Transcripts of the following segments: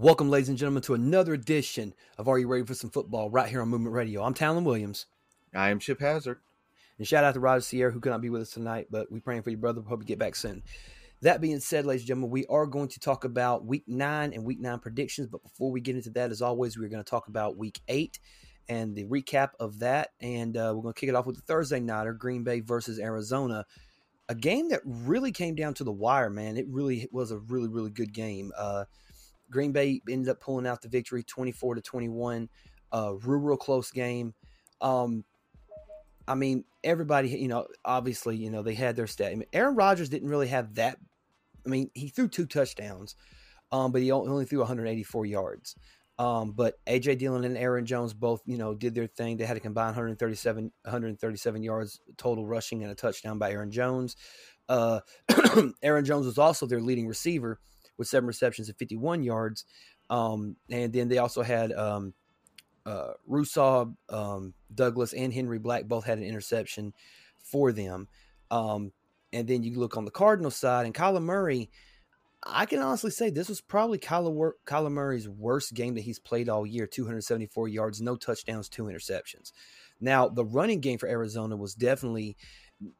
Welcome, ladies and gentlemen, to another edition of Are You Ready for Some Football right here on Movement Radio. I'm Talon Williams. I am Chip Hazard. And shout out to Roger Sierra, who could not be with us tonight, but we're praying for your brother. Hope you get back soon. That being said, ladies and gentlemen, we are going to talk about week nine and week nine predictions. But before we get into that, as always, we're going to talk about week eight and the recap of that. And uh, we're going to kick it off with the Thursday nighter, Green Bay versus Arizona. A game that really came down to the wire, man. It really was a really, really good game. Uh, Green Bay ended up pulling out the victory 24 to 21. Uh, real, real close game. Um, I mean, everybody, you know, obviously, you know, they had their stat. I mean, Aaron Rodgers didn't really have that. I mean, he threw two touchdowns, um, but he only threw 184 yards. Um, but AJ Dillon and Aaron Jones both, you know, did their thing. They had a combined 137, 137 yards total rushing and a touchdown by Aaron Jones. Uh, Aaron Jones was also their leading receiver with seven receptions and 51 yards. Um, and then they also had um, uh, um, Douglas, and Henry Black both had an interception for them. Um, and then you look on the Cardinal side, and Kyler Murray, I can honestly say this was probably Kyler, Kyler Murray's worst game that he's played all year 274 yards, no touchdowns, two interceptions. Now, the running game for Arizona was definitely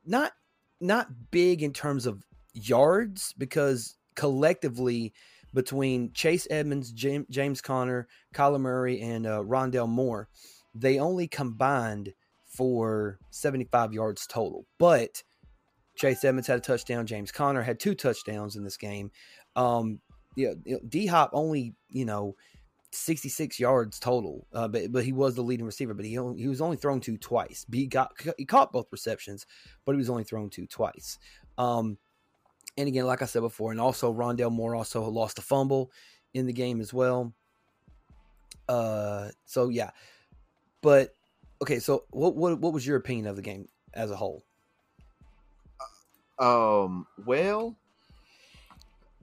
not not big in terms of yards because collectively between Chase Edmonds, James, Conner, Kyler Murray, and uh, Rondale Moore, they only combined for 75 yards total. But Chase Edmonds had a touchdown. James Conner had two touchdowns in this game. Um, you know, D Hop only, you know, 66 yards total, uh, but but he was the leading receiver. But he only, he was only thrown to twice. He got he caught both receptions, but he was only thrown to twice. Um, and again, like I said before, and also Rondale Moore also lost a fumble in the game as well. Uh, so yeah, but okay. So what what what was your opinion of the game as a whole? Um. Well.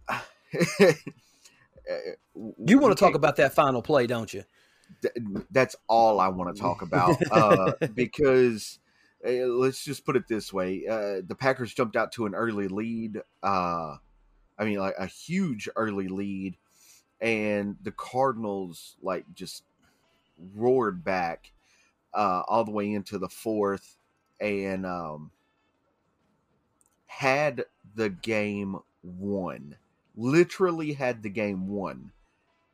you want to talk about that final play, don't you? That's all I want to talk about uh, because let's just put it this way: uh, the Packers jumped out to an early lead. Uh, I mean, like a huge early lead, and the Cardinals like just roared back uh, all the way into the fourth, and um, had the game won. Literally had the game won.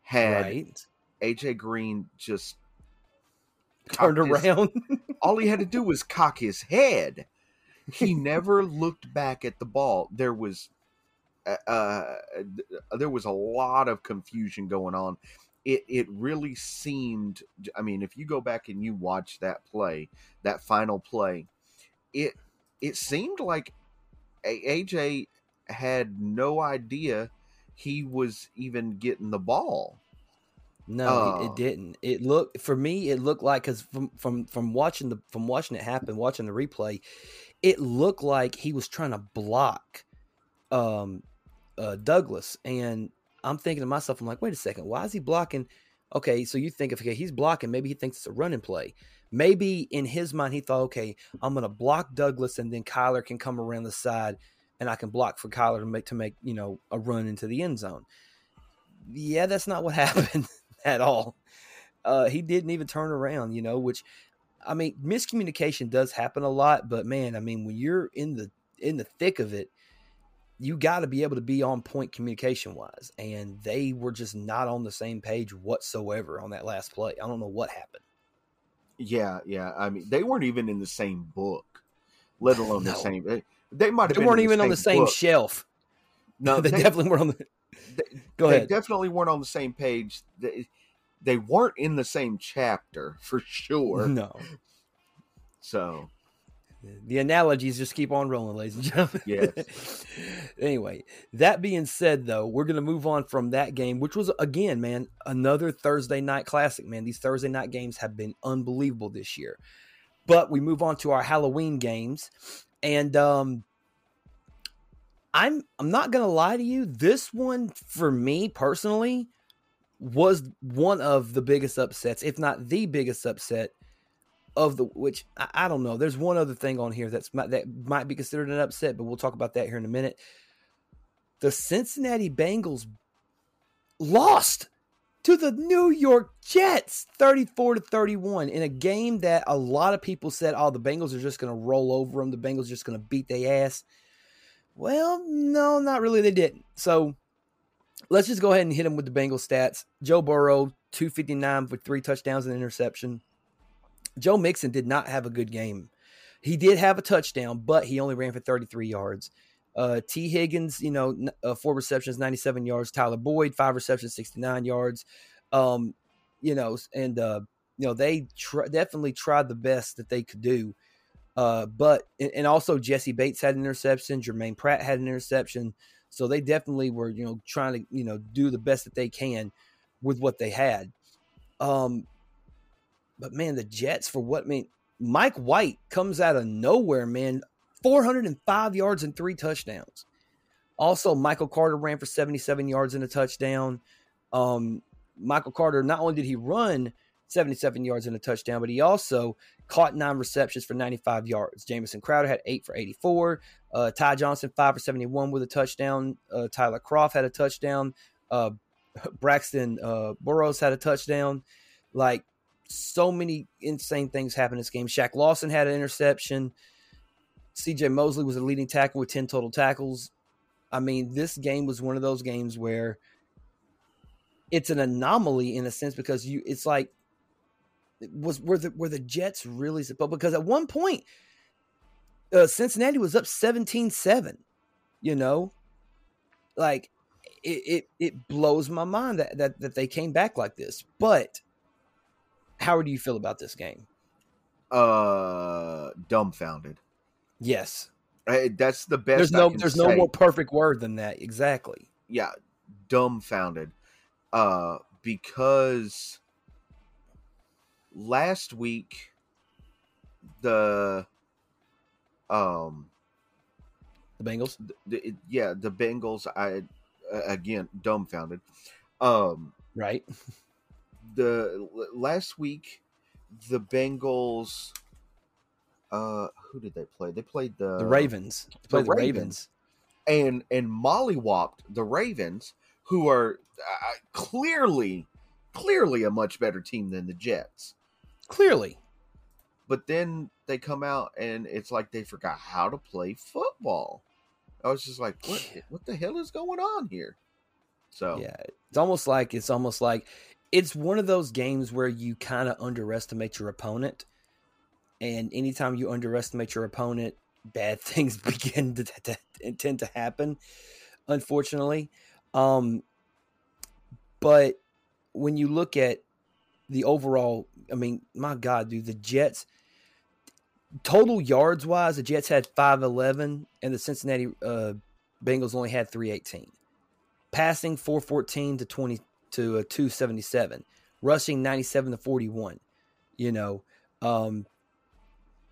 Had right. AJ Green just turned around. all he had to do was cock his head. He never looked back at the ball. There was uh, uh, there was a lot of confusion going on. It it really seemed. I mean, if you go back and you watch that play, that final play, it it seemed like AJ had no idea he was even getting the ball. No, uh, it, didn't. It looked for me. It looked like because from from from watching the from watching it happen, watching the replay, it looked like he was trying to block um uh Douglas, and I'm thinking to myself, I'm like, wait a second, why is he blocking? Okay, so you think if okay, he's blocking, maybe he thinks it's a running play. Maybe in his mind he thought, okay, I'm gonna block Douglas, and then Kyler can come around the side, and I can block for Kyler to make to make you know a run into the end zone. Yeah, that's not what happened at all. Uh, he didn't even turn around, you know, which I mean, miscommunication does happen a lot, but man, I mean, when you're in the in the thick of it, you got to be able to be on point communication wise, and they were just not on the same page whatsoever on that last play. I don't know what happened. Yeah, yeah. I mean, they weren't even in the same book, let alone no. the same. They, they might. They weren't even the on the same book. shelf. No, they, they, definitely weren't on the. They, Go ahead. They definitely weren't on the same page. They, they weren't in the same chapter for sure. No. So the analogies just keep on rolling, ladies and gentlemen. Yes. anyway, that being said, though, we're going to move on from that game, which was, again, man, another Thursday night classic, man. These Thursday night games have been unbelievable this year. But we move on to our Halloween games. And um, I'm I'm not to lie to you. This one, for me personally, was one of the biggest upsets, if not the biggest upset of the which I, I, don't know. There's one other thing on here that's that might be considered an upset, but we'll talk about that here in a minute. The Cincinnati Bengals lost to the New York Jets, 34 to 31, in a game that a lot of people said, oh, the Bengals are just going to roll over them. The Bengals are just going to beat their ass. Well, no, not really. They didn't. So let's just go ahead and hit them with the Bengals stats. Joe Burrow, 259 with three touchdowns and interception. Joe Mixon did not have a good game. He did have a touchdown, but he only ran for 33 yards. Uh, Tee Higgins, you know, uh, four receptions, 97 yards. Tyler Boyd, five receptions, 69 yards. Um, you know, and, uh, you know, they tr- definitely tried the best that they could do. Uh, but, and also Jessie Bates had an interception. Germaine Pratt had an interception. So they definitely were, you know, trying to, you know, do the best that they can with what they had. Um, but man, the Jets, for what I mean, Mike White comes out of nowhere, man. 405 yards and three touchdowns. Also, Michael Carter ran for 77 yards and a touchdown. Um, Michael Carter, not only did he run 77 yards and a touchdown, but he also caught nine receptions for 95 yards. Jamison Crowder had eight for 84. Uh, Ty Johnson, five for 71 with a touchdown. Uh, Tyler Kroft had a touchdown. Uh, Braxton uh, Burrows had a touchdown. Like, so many insane things happened in this game. Shaq Lawson had an interception. CJ Mosley was a leading tackle with 10 total tackles. I mean, this game was one of those games where it's an anomaly in a sense because you it's like was were the were the Jets really but because at one point uh, Cincinnati was up 17-7, you know? Like it, it it blows my mind that, that that they came back like this. But how do you feel about this game? Uh dumbfounded. Yes. that's the best. There's no there's say. no more perfect word than that. Exactly. Yeah, dumbfounded. Uh because last week the um the Bengals the, the, yeah the Bengals I uh, again dumbfounded um right the last week the Bengals uh who did they play? They played the the Ravens. They played the, the Ravens. Ravens. and and mollywopped the Ravens, who are uh, clearly clearly a much better team than the Jets. Clearly. But then they come out and it's like they forgot how to play football. I was just like, what what the hell is going on here? So Yeah, it's almost like it's almost like it's one of those games where you kind of underestimate your opponent and anytime you underestimate your opponent, bad things begin to, to, to tend to happen, unfortunately. Um, but when you look at the overall, I mean, my God, dude, the Jets total yards wise, the Jets had five eleven, and the Cincinnati uh, Bengals only had three eighteen. Passing four fourteen to twenty to a two seventy seven, rushing ninety seven to forty one. You know, um,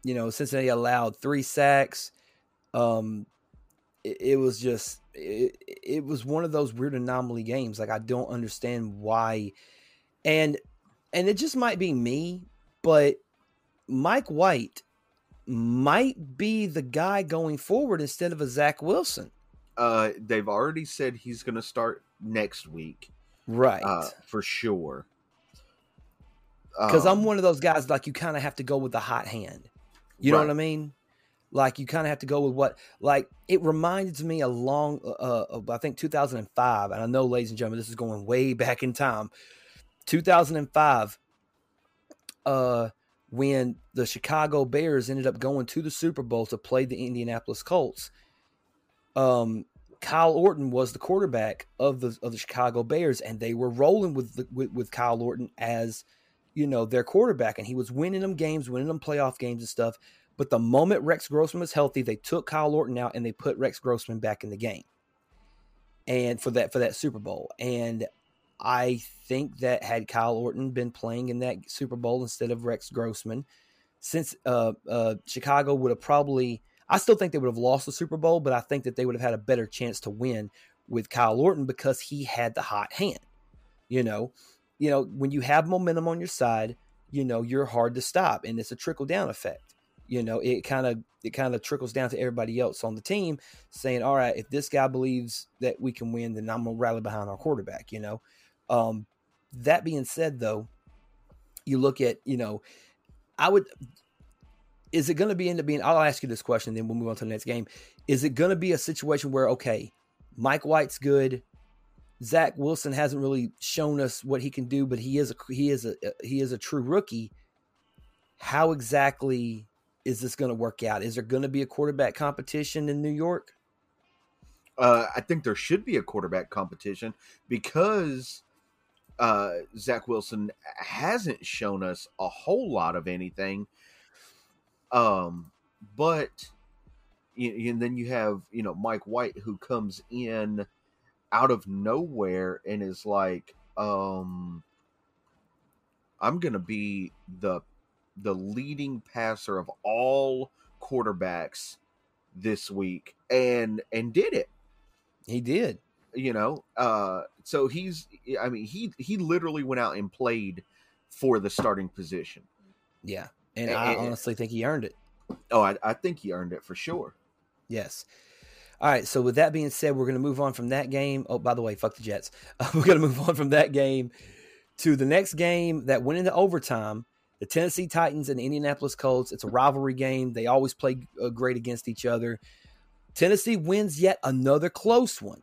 you know, Cincinnati allowed three sacks. Um, it, it was just it, it was one of those weird anomaly games. Like I don't understand why, and and it just might be me, but Mike White might be the guy going forward instead of a Zach Wilson. Uh, they've already said he's going to start next week, right? Uh, for sure. Because um, I'm one of those guys like you kind of have to go with the hot hand. You right. know what I mean? Like you kind of have to go with what like it reminds me a long uh, uh I think 2005 and I know ladies and gentlemen this is going way back in time. 2005 uh when the Chicago Bears ended up going to the Super Bowl to play the Indianapolis Colts. Um Kyle Orton was the quarterback of the of the Chicago Bears and they were rolling with the, with, with Kyle Orton as you know, their quarterback, and he was winning them games, winning them playoff games and stuff. But the moment Rex Grossman was healthy, they took Kyle Orton out and they put Rex Grossman back in the game. And for that for that Super Bowl. And I think that had Kyle Orton been playing in that Super Bowl instead of Rex Grossman, since uh, uh, Chicago would have probably, I still think they would have lost the Super Bowl, but I think that they would have had a better chance to win with Kyle Orton because he had the hot hand. You know, you know, when you have momentum on your side, you know, you're hard to stop and it's a trickle down effect. You know, it kind of it kind of trickles down to everybody else on the team saying, "All right, if this guy believes that we can win, then I'm to rally behind our quarterback," you know. Um that being said, though, you look at you know, I would. Is it going to be end up being? I'll ask you this question, then we'll move on to the next game. Is it going to be a situation where okay, Mike White's good, Zach Wilson hasn't really shown us what he can do, but he is a he is a he is a true rookie. How exactly is this going to work out? Is there going to be a quarterback competition in New York? Uh, I think there should be a quarterback competition because uh, Zach Wilson hasn't shown us a whole lot of anything. Um, but and then you have you know Mike White who comes in out of nowhere and is like, um, I'm gonna be the the leading passer of all quarterbacks this week, and and did it. He did. You know, uh, so he's. I mean, he he literally went out and played for the starting position. Yeah, and, and I honestly think he earned it. Oh, I, I think he earned it for sure. Yes. All right. So with that being said, we're going to move on from that game. Oh, by the way, fuck the Jets. Uh, we're going to move on from that game to the next game that went into overtime. The Tennessee Titans and the Indianapolis Colts. It's a rivalry game. They always play uh, great against each other. Tennessee wins yet another close one,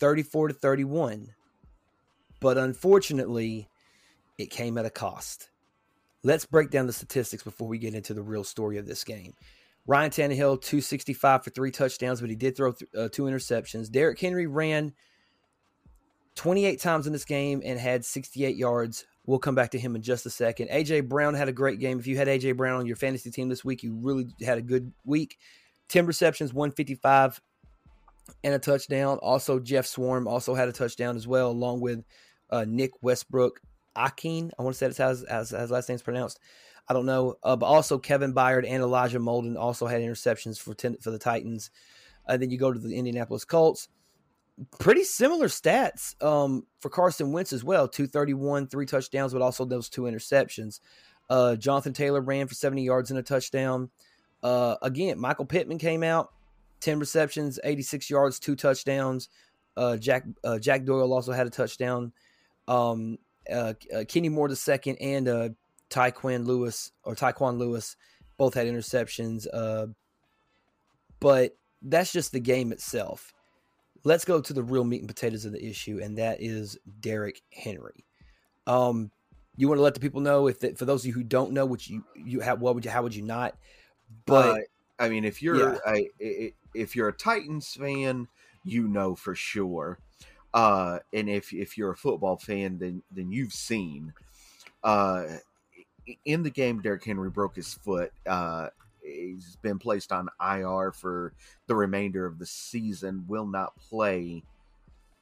34 to 31. But unfortunately, it came at a cost. Let's break down the statistics before we get into the real story of this game. Ryan Tannehill, 265 for three touchdowns, but he did throw th- uh, two interceptions. Derrick Henry ran 28 times in this game and had 68 yards. We'll come back to him in just a second. AJ Brown had a great game. If you had AJ Brown on your fantasy team this week, you really had a good week. 10 receptions, 155 and a touchdown. Also, Geoff Swaim also had a touchdown as well, along with uh, Nick Westbrook Akin. I want to say that's how his, how his last name's pronounced. I don't know. Uh, but also Kevin Byard and Elijah Molden also had interceptions for ten, for the Titans. And then you go to the Indianapolis Colts. Pretty similar stats um, for Carson Wentz as well. 231, three touchdowns, but also those two interceptions. Uh, Jonathan Taylor ran for 70 yards and a touchdown. Uh, again, Michael Pittman came out, 10 receptions, 86 yards, two touchdowns. Uh, Jack uh, Jack Doyle also had a touchdown. Um, uh, uh, Kenny Moore the second and uh, Tyquan Lewis or Tyquan Lewis both had interceptions. Uh, but that's just the game itself. Let's go to the real meat and potatoes of the issue, and that is Derrick Henry. Um, you want to let the people know if that, for those of you who don't know, which you you have, what would you how would you not? But uh, I mean, if you're yeah. a, if you're a Titans fan, you know for sure. Uh, and if if you're a football fan, then then you've seen. Uh, in the game, Derrick Henry broke his foot. Uh, he's been placed on IR for the remainder of the season. Will not play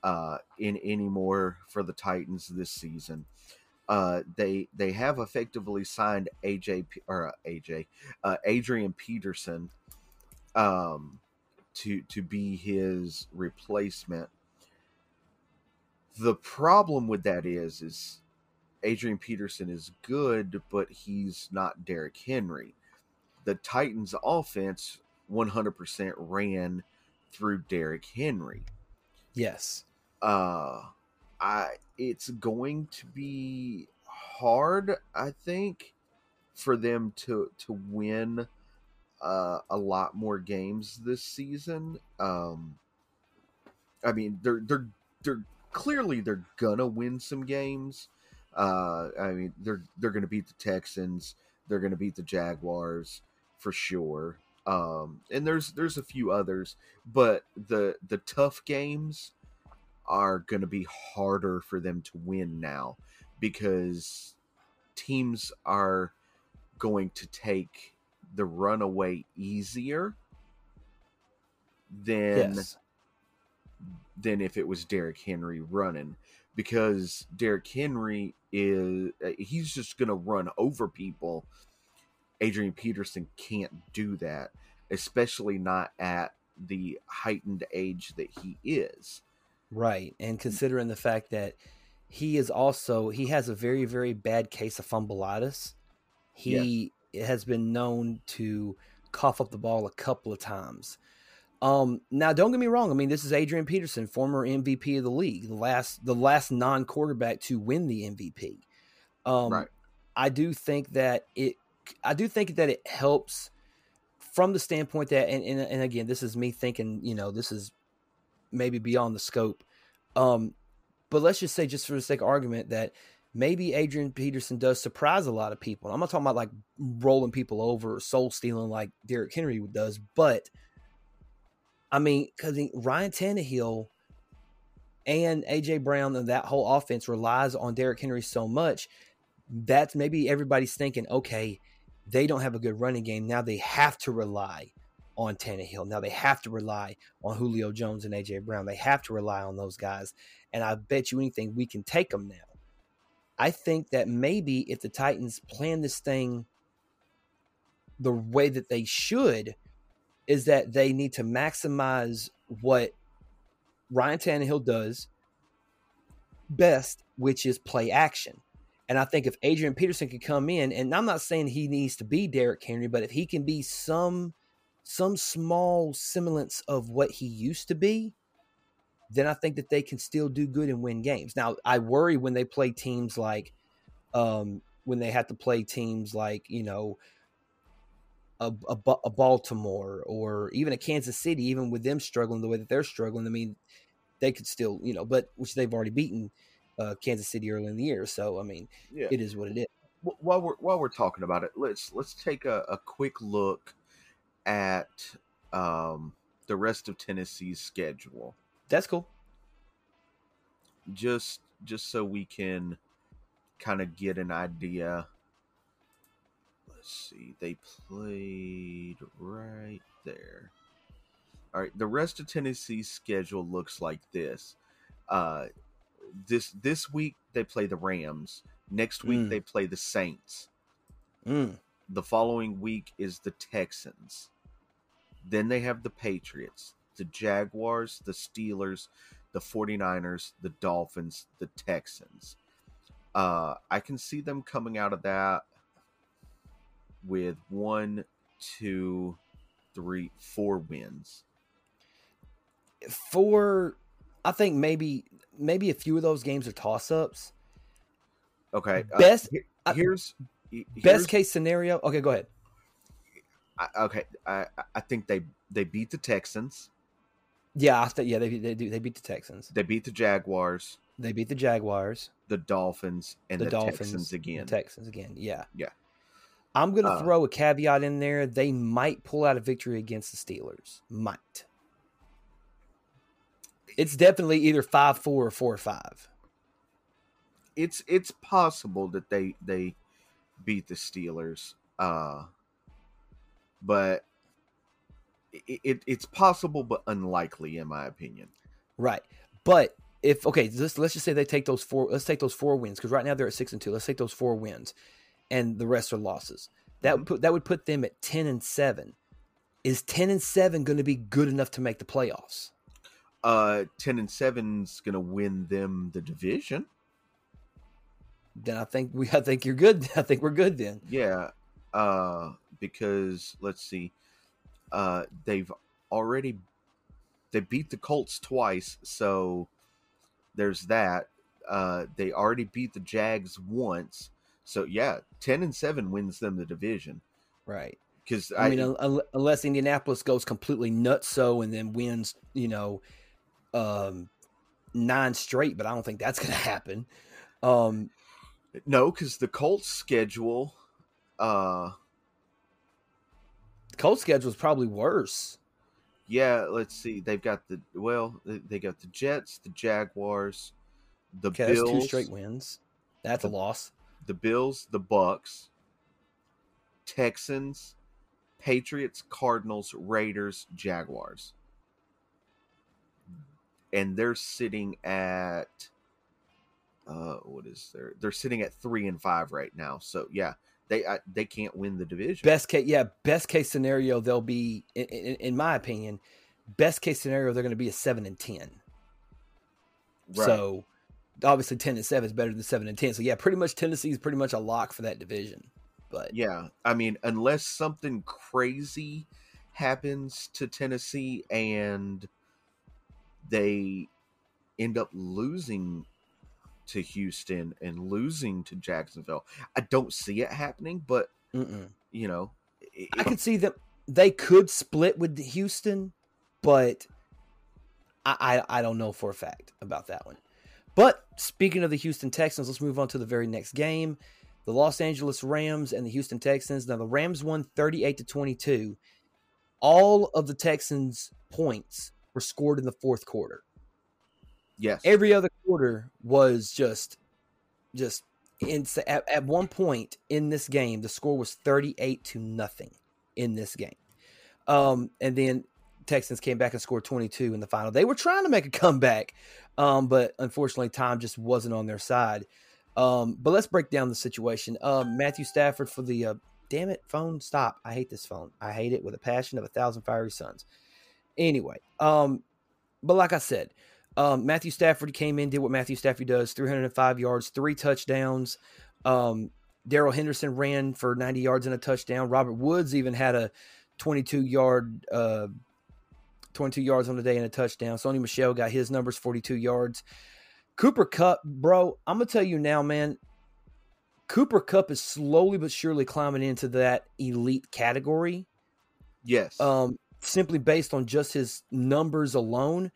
uh, in anymore for the Titans this season. Uh, they they have effectively signed AJ or uh, AJ uh, Adrian Peterson um, to to be his replacement. The problem with that is is Adrian Peterson is good, but he's not Derrick Henry. The Titans' offense 100% ran through Derrick Henry. Yes. Uh, I it's going to be hard, I think, for them to to win uh, a lot more games this season. Um, I mean, they're they're they're clearly they're gonna win some games uh, I mean, they're they're to beat the Texans. They're to beat the Jaguars for sure. Um, and there's there's a few others, but the the tough games are going to be harder for them to win now because teams are going to take the runaway easier than yes. than if it was Derrick Henry running because Derrick Henry is uh, he's just going to run over people. Adrian Peterson can't do that, especially not at the heightened age that he is. Right. And considering the fact that he is also he has a very very bad case of fumbleitis. He yes. has been known to cough up the ball a couple of times. Um, now don't get me wrong. I mean, this is Adrian Peterson, former MVP of the league, the last the last non quarterback to win the MVP. Um, Right. I do think that it. I do think that it helps from the standpoint that, and, and, and again, this is me thinking. You know, this is maybe beyond the scope. Um, but let's just say, just for the sake of argument, that maybe Adrian Peterson does surprise a lot of people. I'm not talking about like rolling people over, or soul stealing like Derrick Henry does, but I mean, because Ryan Tannehill and AJ Brown and that whole offense relies on Derrick Henry so much. That's maybe everybody's thinking, okay, they don't have a good running game. Now they have to rely on Tannehill. Now they have to rely on Julio Jones and AJ Brown. They have to rely on those guys. And I bet you anything we can take them now. I think that maybe if the Titans plan this thing the way that they should, is that they need to maximize what Ryan Tannehill does best, which is play action. And I think if Adrian Peterson could come in, and I'm not saying he needs to be Derrick Henry, but if he can be some some small semblance of what he used to be, then I think that they can still do good and win games. Now, I worry when they play teams like um when they have to play teams like, you know, a, a, a, Baltimore or even a Kansas City, even with them struggling the way that they're struggling, I mean, they could still, you know, but which they've already beaten uh, Kansas City early in the year. So, I mean, Yeah. it is what it is. While we're while we're talking about it, let's let's take a, a quick look at um, the rest of Tennessee's schedule, That's cool. just just so we can kind of get an idea. Let's see, they played right there. All right, the rest of Tennessee's schedule looks like this. Uh, this this week they play the Rams. Next week Mm. they play the Saints. Mm, The following week is the Texans. Then they have the Patriots, the Jaguars, the Steelers, the 49ers, the Dolphins, the Texans. Uh, I can see them coming out of that with one, two, three, four wins. for I think maybe maybe a few of those games are toss ups. Okay. uh, Best I- here's here's- best case scenario. Okay, go ahead. I, okay. I I think they they beat the Texans. Yeah, I th- yeah, they they do they beat the Texans. They beat the Jaguars, They beat the Jaguars, the Dolphins, and the, the, Dolphins Texans the again. Texans again. Yeah, Yeah. I'm gonna Uh, throw a caveat in there. They might pull out a victory against the Steelers. Might. It's definitely either five four or four five. it's it's possible that they they beat the Steelers, uh, but it, it it's possible but unlikely in my opinion. Right. But if okay, let's let's just say they take those four. Let's take those four wins because right now they're at six and two. Let's take those four wins, and the rest are losses. That would put that would put them at ten and seven. Is ten and seven going to be good enough to make the playoffs? Uh, ten and seven's gonna win them the division. Then I think we I think you're good. I think we're good then. Yeah, uh, because let's see, uh, they've already they beat the Colts twice, so there's that. Uh, they already beat the Jags once, so yeah, ten and seven wins them the division. Right. Because I, mean, un- un- unless Indianapolis goes completely nuts so and then wins, you know, um, nine straight, but I don't think that's going to happen. Um, no, because the Colts schedule, uh, Colts schedule is probably worse. yeah, let's see, they've got the well, they got the Jets, the Jaguars, the Okay, Bills, two straight wins. That's a loss. the Bills, the Bucks, Texans, Patriots, Cardinals, Raiders, Jaguars. And they're sitting at uh what is there? They're sitting at 3 and 5 right now. So yeah, they I, they can't win the division. Best case, yeah, best case scenario, they'll be, in, in, in my opinion, best case scenario, they're going to be a seven and ten. Right. So obviously, ten and seven is better than seven and ten. So yeah, pretty much Tennessee is pretty much a lock for that division. But Yeah, I mean, unless something crazy happens to Tennessee and they end up losing to Houston and losing to Jacksonville. I don't see it happening, but Mm-mm. you know, it, I could see that they could split with Houston, but I, I I don't know for a fact about that one. But speaking of the Houston Texans, let's move on to the very next game. The Los Angeles Rams and the Houston Texans. Now the Rams won 38 to 22. All of the Texans' points were scored in the fourth quarter. Yes, Every other quarter was just just in, at, at one point in this game, the score was 38 to nothing in this game. Um, and then Texans came back and scored 22 in the final. They were trying to make a comeback, um, but unfortunately, time just wasn't on their side. Um, but let's break down the situation. Um, Matthew Stafford for the uh, damn it phone stop. I hate this phone. I hate it with a passion of a thousand fiery suns. Anyway, um, but like I said, um, Matthew Stafford came in, did what Matthew Stafford does: 305 yards, three touchdowns. Um, Darrell Henderson ran for 90 yards and a touchdown. Robert Woods even had a 22 yard, uh, 22 yards on the day and a touchdown. Sony Michel got his numbers, 42 yards. Cooper Kupp, bro, I'm gonna tell you now, man. Cooper Kupp is slowly but surely climbing into that elite category yes, um, simply based on just his numbers alone.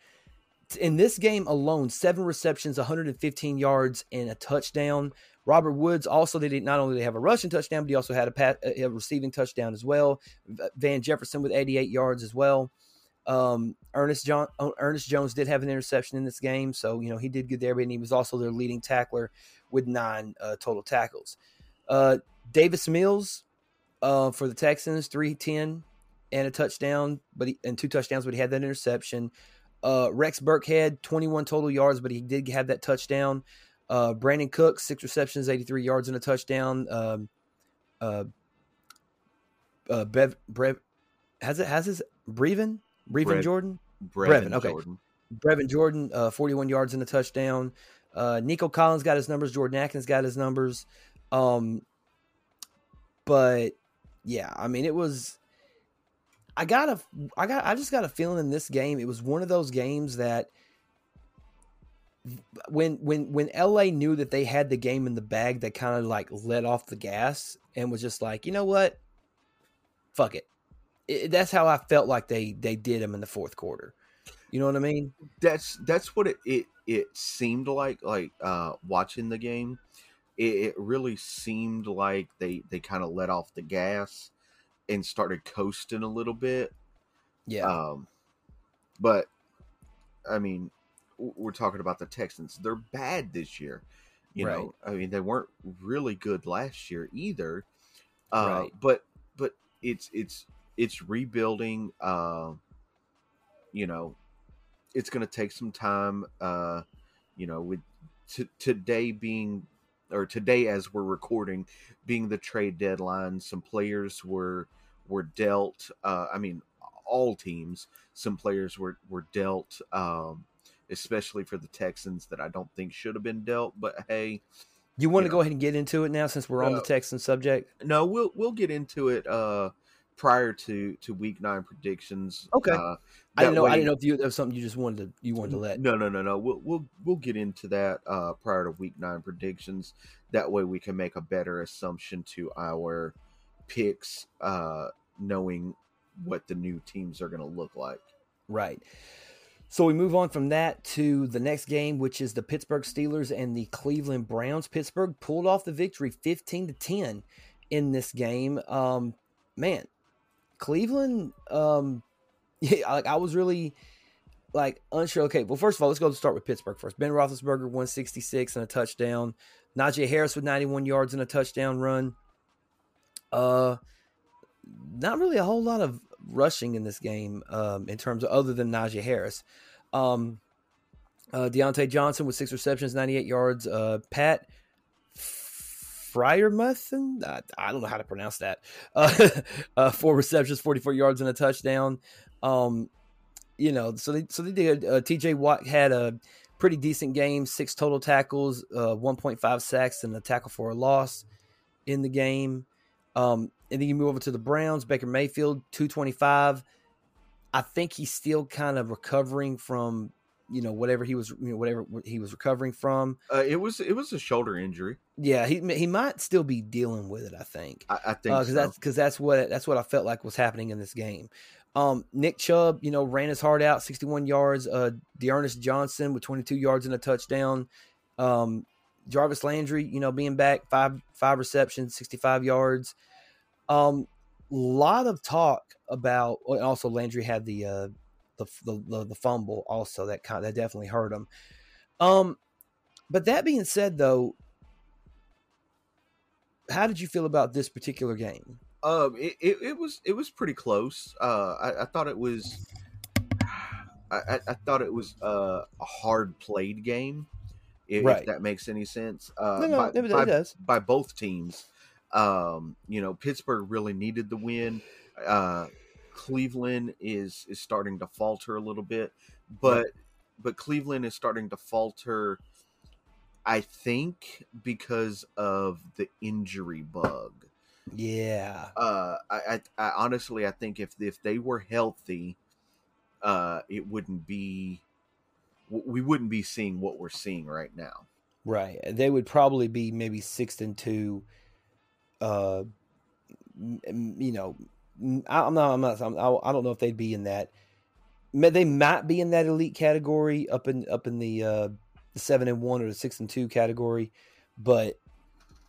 In this game alone, seven receptions, 115 yards, and a touchdown. Robert Woods also they did not only he have a rushing touchdown, but he also had a, pat, a receiving touchdown as well. Van Jefferson with 88 yards as well. Um, Ernest John Ernest Jones did have an interception in this game, so you know he did good there, but he was also their leading tackler with nine uh, total tackles. Uh, Davis Mills uh, for the Texans, three ten and a touchdown, but he, and two touchdowns, but he had that interception. Uh, Rex Burkhead, 21 total yards, but he did have that touchdown. Uh, Brandon Cook, six receptions, 83 yards and a touchdown. Um, uh, uh, Bev, Brev, has it has his Breven, Breven Brev- Jordan, Brevin Brevin, okay. Jordan. Brevin Jordan, uh, 41 yards and a touchdown. Uh, Nico Collins got his numbers. Jordan Akins got his numbers. Um, but yeah, I mean, it was. I got a, I got, I just got a feeling in this game. It was one of those games that when when when LA knew that they had the game in the bag, they kind of like let off the gas and was just like, you know what, fuck it. it. That's how I felt like they they did him in the fourth quarter. You know what I mean? That's that's what it it, it seemed like. Like uh, watching the game, it, it really seemed like they they kind of let off the gas and started coasting a little bit. Yeah. Um, but I mean, we're talking about the Texans. They're bad this year. You Right. know, I mean, they weren't really good last year either. Uh, Right. But but it's it's it's rebuilding. Uh, you know, it's going to take some time. Uh, you know, with t- today being or today as we're recording being the trade deadline, some players were were dealt. Uh, I mean, all teams. Some players were were dealt, um, especially for the Texans that I don't think should have been dealt. But hey, You want to go ahead and get into it now since we're on the Texan subject? no, we'll we'll get into it uh, prior to to week nine predictions. Okay. Uh, I didn't know. I way- didn't know if you that was something you just wanted to you wanted to let. No, no, no, no. We'll we'll we'll get into that uh, prior to week nine predictions. That way, we can make a better assumption to our picks, uh, knowing what the new teams are going to look like. Right. So we move on from that to the next game, which is the Pittsburgh Steelers and the Cleveland Browns. Pittsburgh pulled off the victory, fifteen to ten, in this game. Um, man, Cleveland. Um, yeah, like I was really like unsure. Okay, well, first of all, let's go start with Pittsburgh first. Ben Roethlisberger one sixty six and a touchdown. Najee Harris with ninety one yards and a touchdown run. Uh, not really a whole lot of rushing in this game um, in terms of other than Najee Harris. Um, uh, Diontae Johnson with six receptions, 98 yards. Uh, Pat Freiermuth, I, I don't know how to pronounce that. Uh, uh, four receptions, 44 yards and a touchdown. Um, you know, so they so they did. Uh, T.J. Watt had a pretty decent game, six total tackles, uh, 1.5 sacks, and a tackle for a loss in the game. Um, and then you move over to the Browns, Baker Mayfield, 225. I think he's still kind of recovering from, you know, whatever he was, you know, whatever he was recovering from. Uh, it was it was a shoulder injury. Yeah, he he might still be dealing with it. I think. I, I think because so. that's because that's what that's what I felt like was happening in this game. Um, Nick Chubb, you know, ran his heart out, 61 yards. Uh, D'Ernest Johnson with 22 yards and a touchdown. Um, Jarvis Landry, you know, being back five five receptions, 65 yards. Um, lot of talk about. And also, Landry had the uh, the, the the fumble. Also, that kind that definitely hurt him. Um, but that being said, though, how did you feel about this particular game? Um, it, it, it was it was pretty close. Uh, I, I thought it was. I, I thought it was uh, a hard played game, if, Right. if that makes any sense. Uh, No, no, by, by, does. by both teams. Um, you know, Pittsburgh really needed the win. Uh, Cleveland is is starting to falter a little bit, but but Cleveland is starting to falter. I think because of the injury bug. Yeah, Uh, I, I, I honestly, I think if if they were healthy, uh, it wouldn't be. We wouldn't be seeing what we're seeing right now. right. They would probably be maybe six and two. Uh, you know, I'm not. I'm not. I'm, I don't know if they'd be in that. They might be in that elite category, up in up in the uh, the seven and one or the six and two category, but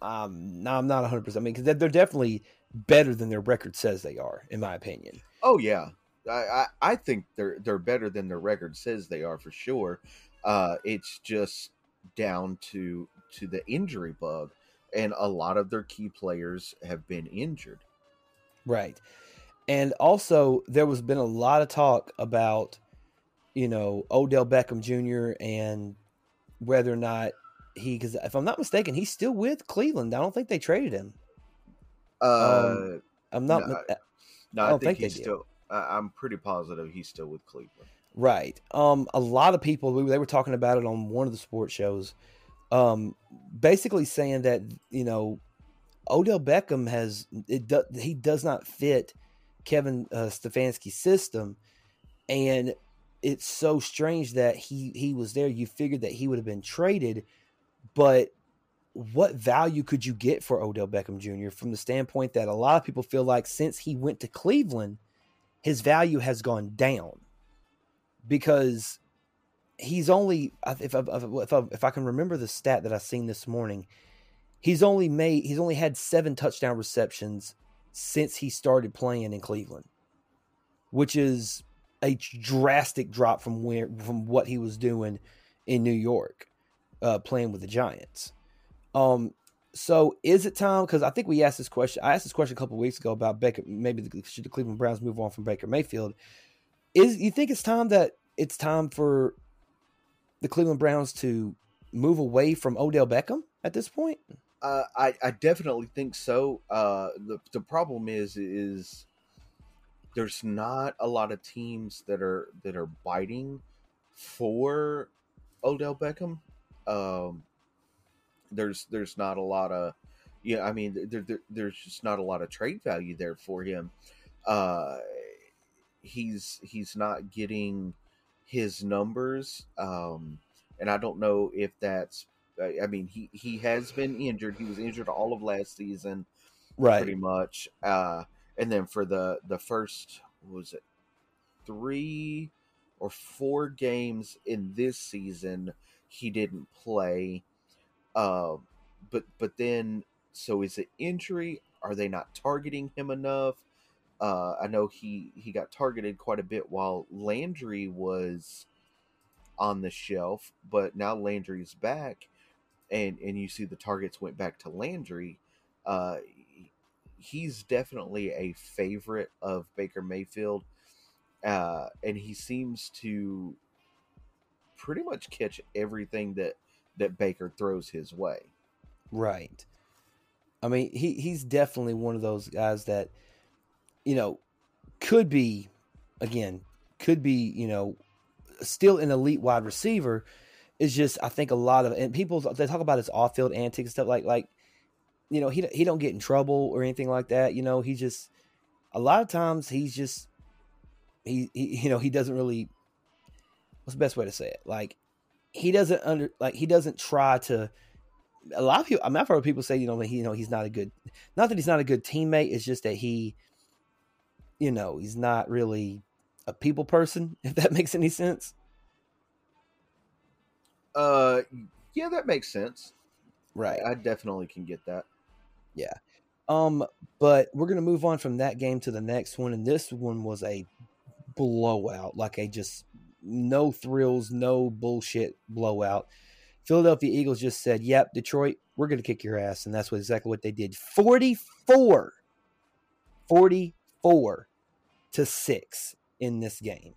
um, no, I'm not 100. percent I mean, because they're, they're definitely better than their record says they are, in my opinion. Oh yeah, I, I, I think they're they're better than their record says they are for sure. Uh, it's just down to to the injury bug, and a lot of their key players have been injured. Right. And also there was been a lot of talk about, you know, Odell Beckham Jr. and whether or not he because if I'm not mistaken, he's still with Cleveland. I don't think they traded him. Uh, I'm not no, uh, no, I I, don't think, think he's still. I'm pretty positive he's still with Cleveland. right. Um a lot of people we- they were talking about it on one of the sports shows. Um basically saying that, you know, Odell Beckham has it do, he does not fit Kevin uh, Stefanski's system, and it's so strange that he he was there. You figured that he would have been traded, but what value could you get for Odell Beckham Jr. from the standpoint that a lot of people feel like since he went to Cleveland, his value has gone down because he's only if I, if I, if I can remember the stat that I seen this morning, he's only made he's only had seven touchdown receptions since he started playing in Cleveland, which is a drastic drop from where from what he was doing in New York, uh, playing with the Giants. Um, so is it time? Because I think we asked this question. I asked this question a couple weeks ago about Baker. Maybe the, should the Cleveland Browns move on from Baker Mayfield? Is you think it's time that it's time for the Cleveland Browns to move away from Odell Beckham at this point? Uh, I, I definitely think so. Uh, the the problem is is there's not a lot of teams that are that are biting for Odell Beckham. Um, there's there's not a lot of yeah. I mean, there, there, there's just not a lot of trade value there for him. Uh, he's he's not getting his numbers, um, and I don't know if that's I I mean, he he has been injured. He was injured all of last season, right? pretty much. Uh, and then for the the first what was it three or four games in this season, he didn't play. Uh, but but then so is it injury? Are they not targeting him enough? Uh, I know he he got targeted quite a bit while Landry was on the shelf, but now Landry's back and and you see the targets went back to Landry, uh, he's definitely a favorite of Baker Mayfield, uh, and he seems to pretty much catch everything that that Baker throws his way. Right. I mean, he he's definitely one of those guys that, you know, could be, again, could be, you know, still an elite wide receiver. It's just I think a lot of and people they talk about his off field antics and stuff like like you know, he he don't get in trouble or anything like that. You know, he just a lot of times he's just he, he you know he doesn't really what's the best way to say it like he doesn't under like he doesn't try to a lot of people I mean, I've heard people say you know he you know he's not a good not that he's not a good teammate it's just that he you know he's not really a people person if that makes any sense uh yeah that makes sense. Right. I definitely can get that. Yeah. Um but we're gonna move on from that game to the next one and this one was a blowout like a just no thrills no bullshit blowout. Philadelphia eagles just said yep detroit we're gonna kick your ass and that's what exactly what they did. 44 44 to 6 in this game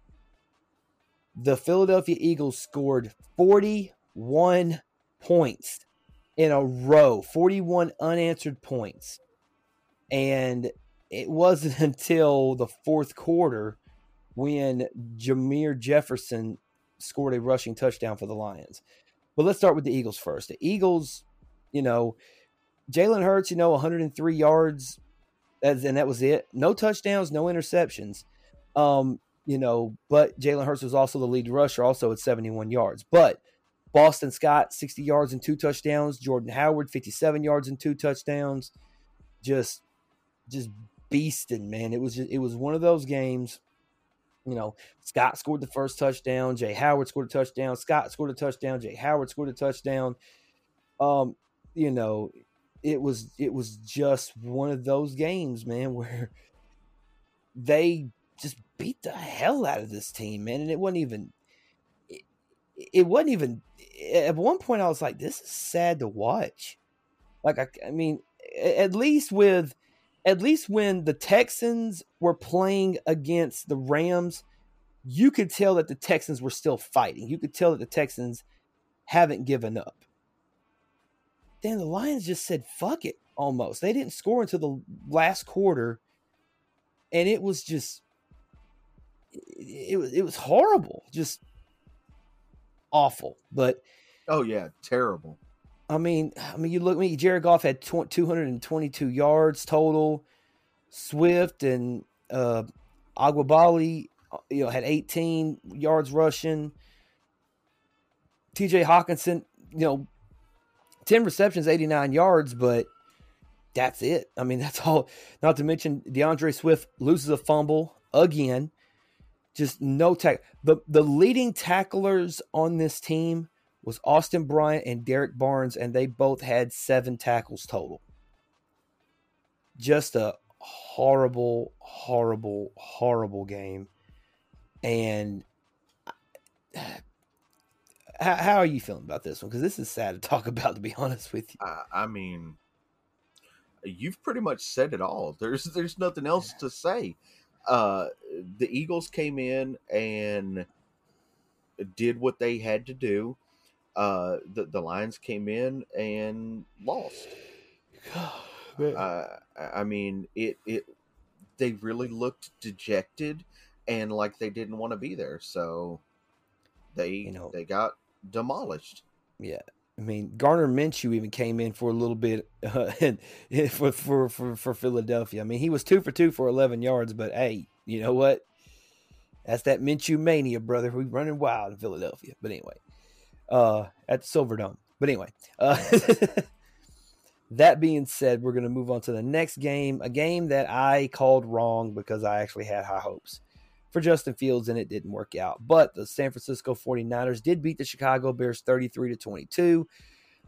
the Philadelphia Eagles scored 41 points in a row, 41 unanswered points. And it wasn't until the fourth quarter when Jermar Jefferson scored a rushing touchdown for the Lions. But let's start with the Eagles first. The Eagles, you know, Jalen Hurts, you know, 103 yards, and that was it. No touchdowns, no interceptions. Um, you know, but Jalen Hurts was also the lead rusher, also at 71 yards. But Boston Scott, 60 yards and two touchdowns. Jordan Howard, 57 yards and two touchdowns. Just, just beasting, man. It was just, it was one of those games. You know, Scott scored the first touchdown. Jay Howard scored a touchdown. Scott scored a touchdown. Jay Howard scored a touchdown. Um, you know, it was it was just one of those games, man, where they just beat the hell out of this team, man. And it wasn't even it, it wasn't even at one point I was like, this is sad to watch. Like I, I mean, at least with at least when the Texans were playing against the Rams, you could tell that the Texans were still fighting. You could tell that the Texans haven't given up. Then the Lions just said, fuck it, almost. They didn't score until the last quarter. And it was just it was it was horrible, just awful. But oh yeah, terrible. I mean, I mean, you look at me. Jared Goff had tw- 222 yards total. Swift and uh, Aguabali, you know, had 18 yards rushing. T.J. Hockenson, you know, 10 receptions, 89 yards, but that's it. I mean, that's all. Not to mention D'Andre Swift loses a fumble again just no tack. The the leading tacklers on this team was Austin Bryant and Derrick Barnes, and they both had seven tackles total. Just a horrible, horrible, horrible game. And uh, how, how are you feeling about this one? Because this is sad to talk about, to be honest with you. I, I mean, you've pretty much said it all. There's there's nothing else to say uh, the Eagles came in and did what they had to do. Uh, the the Lions came in and lost. uh, I mean, it it they really looked dejected and like they didn't want to be there, so they you know they got demolished. Yeah, I mean, Gardner Minshew even came in for a little bit uh, for, for, for for Philadelphia. I mean, he was two for two for eleven yards, but hey, you know what? That's that Minshew mania, brother. We running wild in Philadelphia. But anyway, uh, at the Silverdome. But anyway, uh, that being said, we're going to move on to the next game, a game that I called wrong because I actually had high hopes for Justin Fields and it didn't work out. But the San Francisco 49ers did beat the Chicago Bears 33 to 22.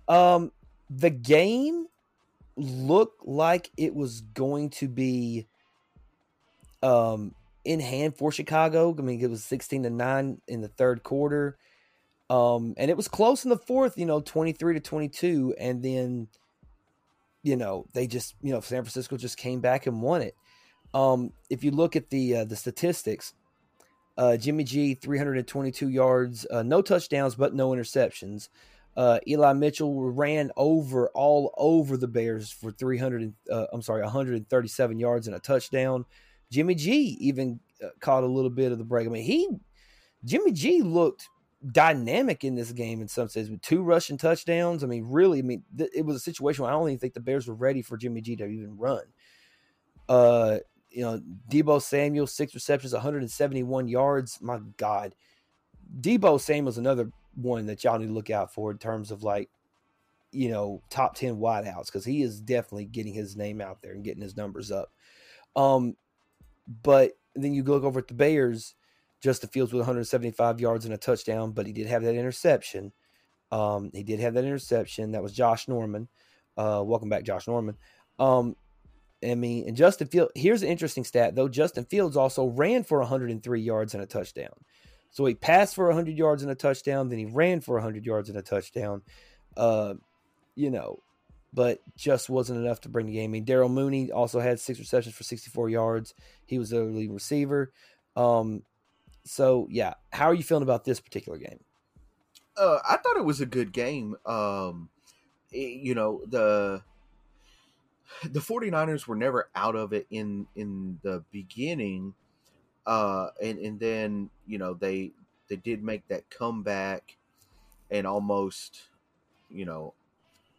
Um, the game looked like it was going to be um, in hand for Chicago. I mean, it was 16 to 9 in the third quarter. Um, and it was close in the fourth, you know, 23 to 22. And then, you know, they just, you know, San Francisco just came back and won it. Um, if you look at the uh, the statistics, uh, Jimmy G 322 yards, uh, no touchdowns but no interceptions. Uh, Eli Mitchell ran over all over the Bears for 300. Uh, I'm sorry, 137 yards and a touchdown. Jimmy G even uh, caught a little bit of the break. I mean, he Jimmy G looked dynamic in this game in some sense with two rushing touchdowns. I mean, really, I mean, th- it was a situation where I don't even think the Bears were ready for Jimmy G to even run. Uh, you know, Deebo Samuel, six receptions, 171 yards. My God. Deebo Samuel's another one that y'all need to look out for in terms of like, you know, top 10 wideouts because he is definitely getting his name out there and getting his numbers up. Um, but then you look over at the Bears, Justin Fields with 175 yards and a touchdown, but he did have that interception. Um, he did have that interception. That was Josh Norman. Uh, welcome back, Josh Norman. Um, I mean, and Justin Fields, here's an interesting stat though. Justin Fields also ran for 103 yards and a touchdown. So he passed for 100 yards and a touchdown, then he ran for 100 yards and a touchdown. Uh, you know, but just wasn't enough to bring the game. I mean, Darnell Mooney also had six receptions for 64 yards. He was the lead receiver. Um, so yeah, how are you feeling about this particular game? Uh, I thought it was a good game. Um, it, you know the the 49ers were never out of it in in the beginning uh and and then you know they they did make that comeback and almost you know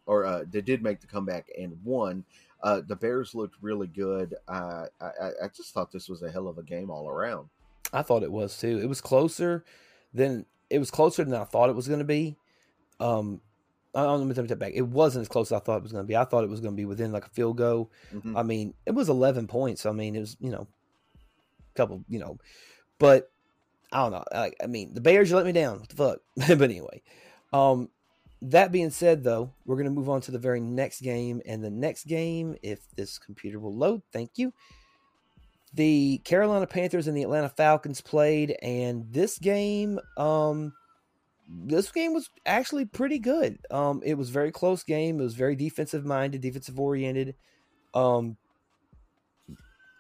or uh they did make the comeback and won. Uh the bears looked really good. Uh i i just thought this was a hell of a game all around. I thought it was too. It was closer than it was closer than i thought it was going to be. Um let me take back. It wasn't as close as I thought it was going to be. I thought it was going to be within like a field goal. Mm-hmm. I mean, it was 11 points. I mean, it was, you know, a couple, you know, but I don't know. I, I mean, the Bears, you let me down. What the fuck? but anyway, um, that being said, though, we're going to move on to the very next game. And the next game, if this computer will load, thank you. The Carolina Panthers and the Atlanta Falcons played, and this game, um, this game was actually pretty good. Um, it was very close game. It was very defensive minded, defensive oriented. Um,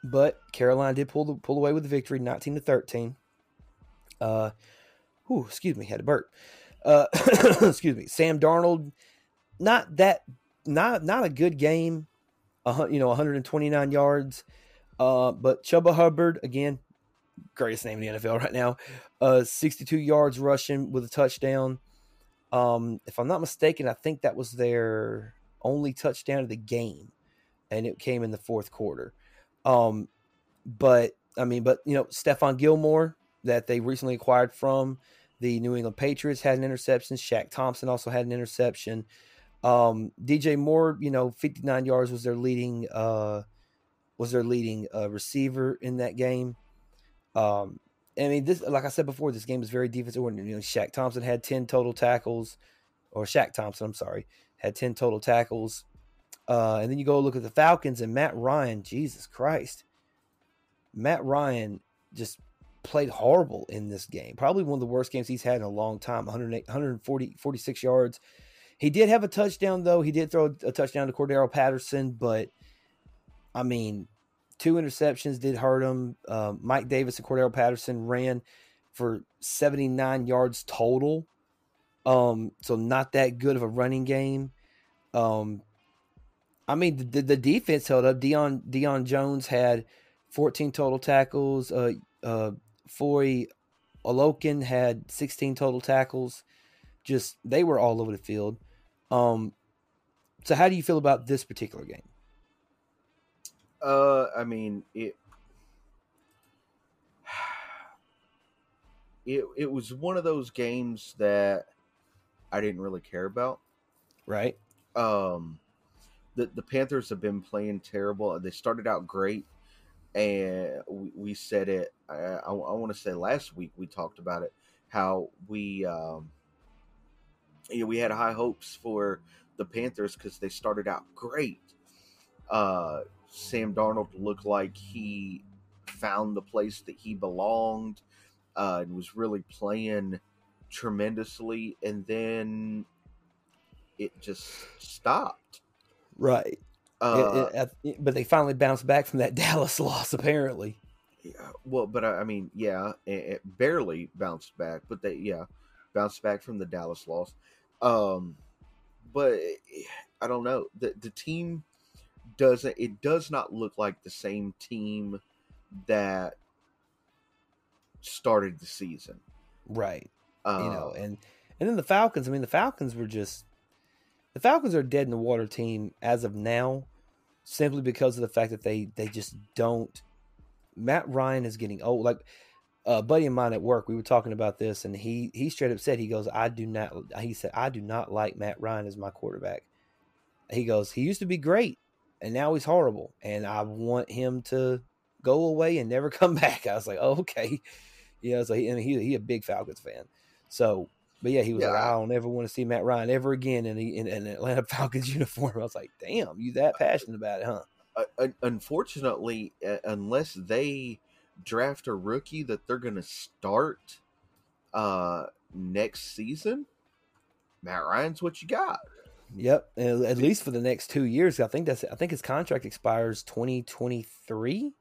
but Carolina did pull the pull away with the victory, nineteen to thirteen. Uh, whew, excuse me, had a burp. Uh, excuse me, Sam Darnold, not that, not not a good game. Uh, you know, 129 yards. Uh, but Chuba Hubbard again, greatest name in the NFL right now. Uh, 62 yards rushing with a touchdown. Um, if I'm not mistaken, I think that was their only touchdown of the game, and it came in the fourth quarter. Um, but I mean, but you know, Stephon Gilmore that they recently acquired from the New England Patriots had an interception. Shaq Thompson also had an interception. Um, DJ Moore, you know, 59 yards was their leading uh, was their leading uh, receiver in that game. Um, I mean, this, like I said before, this game is very defensive oriented. You know, Shaq Thompson had 10 total tackles, or Shaq Thompson, I'm sorry, had 10 total tackles. Uh, and then you go look at the Falcons and Matt Ryan, Jesus Christ. Matt Ryan just played horrible in this game. Probably one of the worst games he's had in a long time 108, 140, 46 yards. He did have a touchdown, though. He did throw a touchdown to Cordarrelle Patterson, but I mean, Two interceptions did hurt him. Uh, Mike Davis and Cordarrelle Patterson ran for 79 yards total. Um, so not that good of a running game. Um, I mean, the, the defense held up. Deion Deion Jones had 14 total tackles. Uh, uh, Foye Oluokun had 16 total tackles. Just they were all over the field. Um, so how do you feel about this particular game? Uh, I mean it. It it was one of those games that I didn't really care about. Right. Um, the the Panthers have been playing terrible. They started out great, and we, we said it. I, I, I want to say last week we talked about it. How we um, you know, we had high hopes for the Panthers because they started out great. Uh, Sam Darnold looked like he found the place that he belonged uh, and was really playing tremendously, and then it just stopped. Right. Uh, it, it, but they finally bounced back from that Dallas loss, apparently. Yeah. Well, but I, I mean, yeah, it, it, barely bounced back, but they, yeah, bounced back from the Dallas loss. Um, but I don't know. The the team doesn't it does not look like the same team that started the season. Right. Uh, you know, and and then the Falcons. I mean, the Falcons were just the Falcons are dead in the water team as of now, simply because of the fact that they they just don't. Matt Ryan is getting old. Like a buddy of mine at work, we were talking about this, and he he straight up said he goes, I do not. He said I do not like Matt Ryan as my quarterback. He goes, he used to be great, and now he's horrible, and I want him to go away and never come back. I was like, oh, okay, yeah. So he and he he a big Falcons fan, so but yeah, he was Yeah. like, I don't ever want to see Matt Ryan ever again in, in, in an Atlanta Falcons uniform. I was like, damn, you that passionate about it, huh? uh, unfortunately, uh, unless they draft a rookie that they're going to start uh, next season, Matt Ryan's what you got. Yep, at least for the next two years. I think that's I think his contract expires twenty twenty three,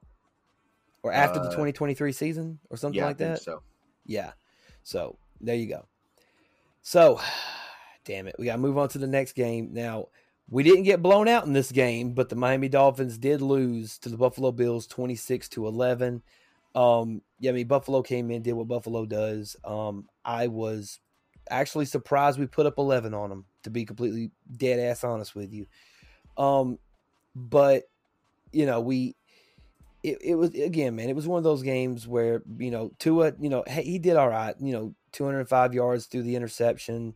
or after the Uh, twenty twenty three season, or something yeah, like that. So Yeah. So there you go. So, damn it, we got to move on to the next game. Now, we didn't get blown out in this game, but the Miami Dolphins did lose to the Buffalo Bills 26 to 11. Um, yeah, I mean, Buffalo came in, did what Buffalo does. Um, I was actually surprised we put up 11 on them, to be completely dead ass honest with you. Um, but, you know, we, it, it was again, man. It was one of those games where you know Tua, you know, he did all right. You know, 205 yards through the interception.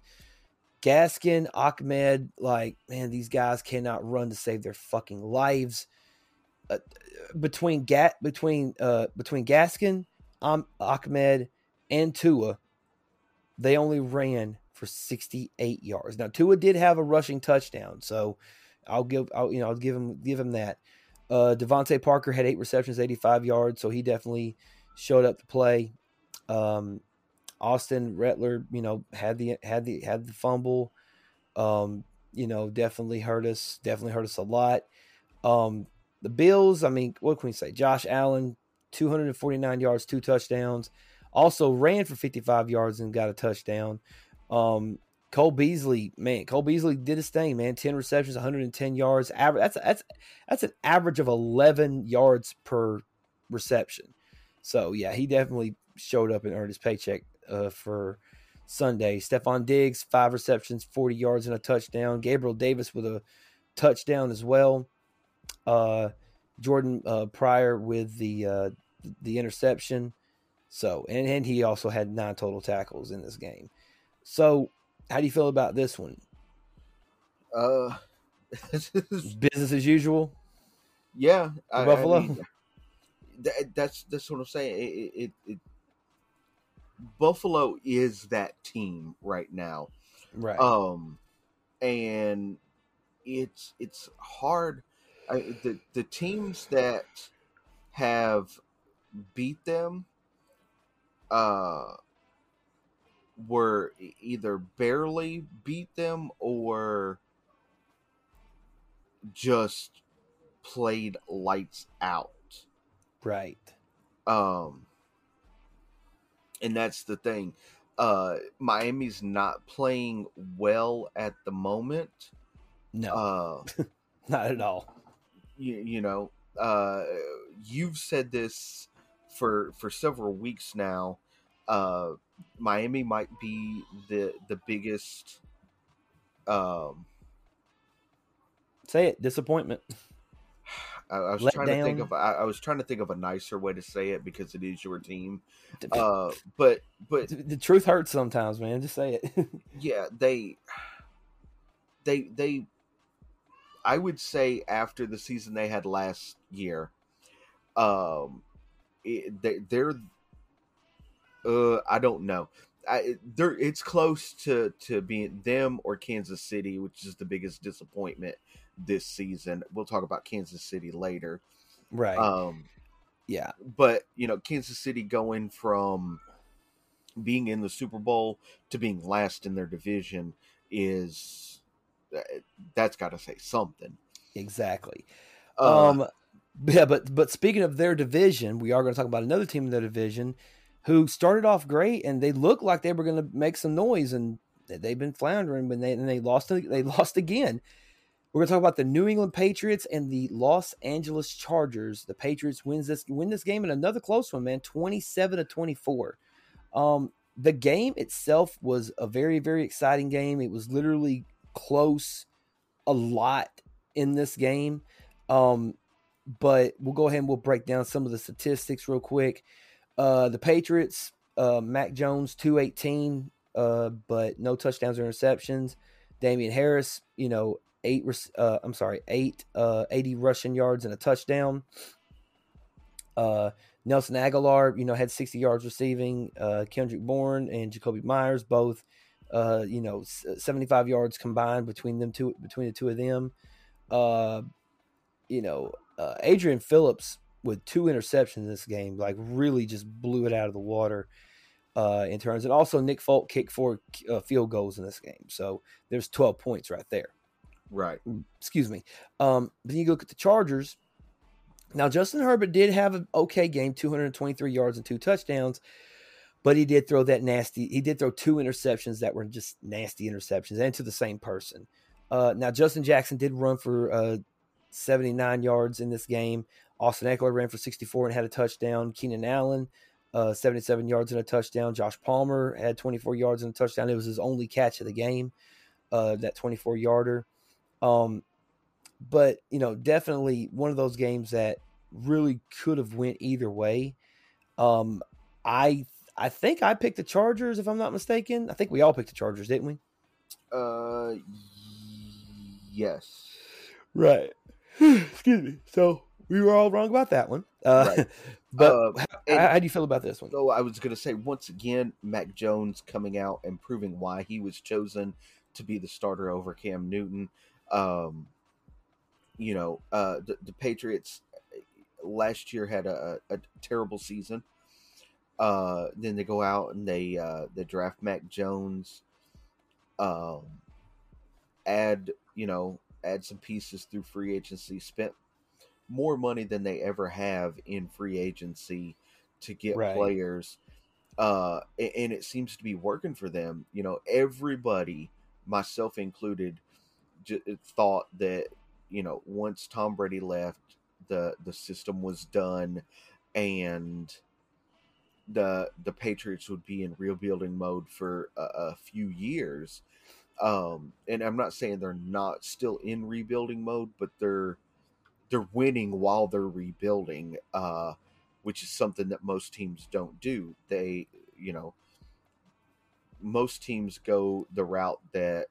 Gaskin, Ahmed, like man, these guys cannot run to save their fucking lives. Uh, between Gat, between uh, between Gaskin, um, Ahmed, and Tua, they only ran for 68 yards. Now Tua did have a rushing touchdown, so I'll give, I'll you know, I'll give him give him that. Uh, DeVante Parker had eight receptions, 85 yards, so he definitely showed up to play. Um, Austin Rettler, you know, had the had the had the fumble. Um, you know, definitely hurt us. Definitely hurt us a lot. Um, the Bills, I mean, what can we say? Josh Allen, 249 yards, two touchdowns. Also ran for 55 yards and got a touchdown. Um, Cole Beasley, man, Cole Beasley did his thing, man. 10 receptions, 110 yards. Average that's that's that's an average of 11 yards per reception. So, yeah, he definitely showed up and earned his paycheck uh, for Sunday. Stefon Diggs, five receptions, 40 yards and a touchdown. Gabriel Davis with a touchdown as well. Uh, Jordan uh, Poyer with the uh, the interception. So, and, and he also had nine total tackles in this game. So, how do you feel about this one? uh, Business as usual. yeah, I, I Buffalo? mean, that, that's that's what I'm saying. It, it, it, it Buffalo is that team right now. Right. um and it's it's hard I, the the teams that have beat them uh were either barely beat them or just played lights out. Right. um and that's the thing. Uh miami's not playing well at the moment. No, uh not at all. you, you know uh you've said this for for several weeks now uh miami might be the the biggest um Say it. Disappointment. I, I was Let trying to think of I, I was trying to think of a nicer way to say it because it is your team uh but but the, the truth hurts sometimes, man. Just say it. yeah they they they i would say after the season they had last year um it, they, they're uh i don't know I, they're it's close to to being them or kansas city which is the biggest disappointment this season we'll talk about kansas city later right. um yeah. but you know kansas city going from being in the super bowl to being last in their division is uh, that's got to say something Exactly. uh, um. Yeah, but but speaking of their division, we are going to talk about another team in their division who started off great and they looked like they were going to make some noise and they've been floundering when they and they lost they lost again. We're going to talk about the New England Patriots and the Los Angeles Chargers. The Patriots wins this win this game in another close one, man, 27 to 24. Um the game itself was a very very exciting game. It was literally close a lot in this game. Um, but we'll go ahead and we'll break down some of the statistics real quick. Uh, the Patriots, uh, Mac Jones, 218, uh, but no touchdowns or interceptions. Damien Harris, you know, eight, uh, I'm sorry, eight, uh, 80 rushing yards and a touchdown. Uh, Nelson Agholor, you know, had 60 yards receiving. Uh, Kendrick Bourne and Jakobi Meyers, both, uh, you know, 75 yards combined between them two, between the two of them. Uh, you know, uh, Adrian Phillips with two interceptions in this game, like really just blew it out of the water uh, in terms. And also Nick Folk kicked four uh, field goals in this game, so there's 12 points right there. Right. Mm, excuse me. Um, then you look at the Chargers. Now Justin Herbert did have an okay game, 223 yards and two touchdowns, but he did throw that nasty. He did throw two interceptions that were just nasty interceptions, and to the same person. Uh, now Justin Jackson did run for uh, 79 yards in this game. Austin Ekeler ran for 64 and had a touchdown. Keenan Allen, uh, 77 yards and a touchdown. Josh Palmer had 24 yards and a touchdown. It was his only catch of the game, uh, that 24 yarder. Um, but you know, definitely one of those games that really could have went either way. Um, I I think I picked the Chargers if I'm not mistaken. I think we all picked the Chargers, didn't we? Uh, yes. Right. Excuse me. So we were all wrong about that one. Uh, right. But uh, how, how, do you feel about this one? So I was going to say once again, Mac Jones coming out and proving why he was chosen to be the starter over Cam Newton. Um, you know, uh, the, the Patriots uh, last year had a, a terrible season. Uh, then they go out and they uh, they draft Mac Jones. Um, add you know add some pieces through free agency. Spent more money than they ever have in free agency to get right. players. Uh, and it seems to be working for them. You know, everybody, myself included, j- thought that you know once Tom Brady left, the the system was done, and the the Patriots would be in rebuilding mode for a, a few years. Um, and I'm not saying they're not still in rebuilding mode, but they're they're winning while they're rebuilding, uh, which is something that most teams don't do. They, you know, most teams go the route that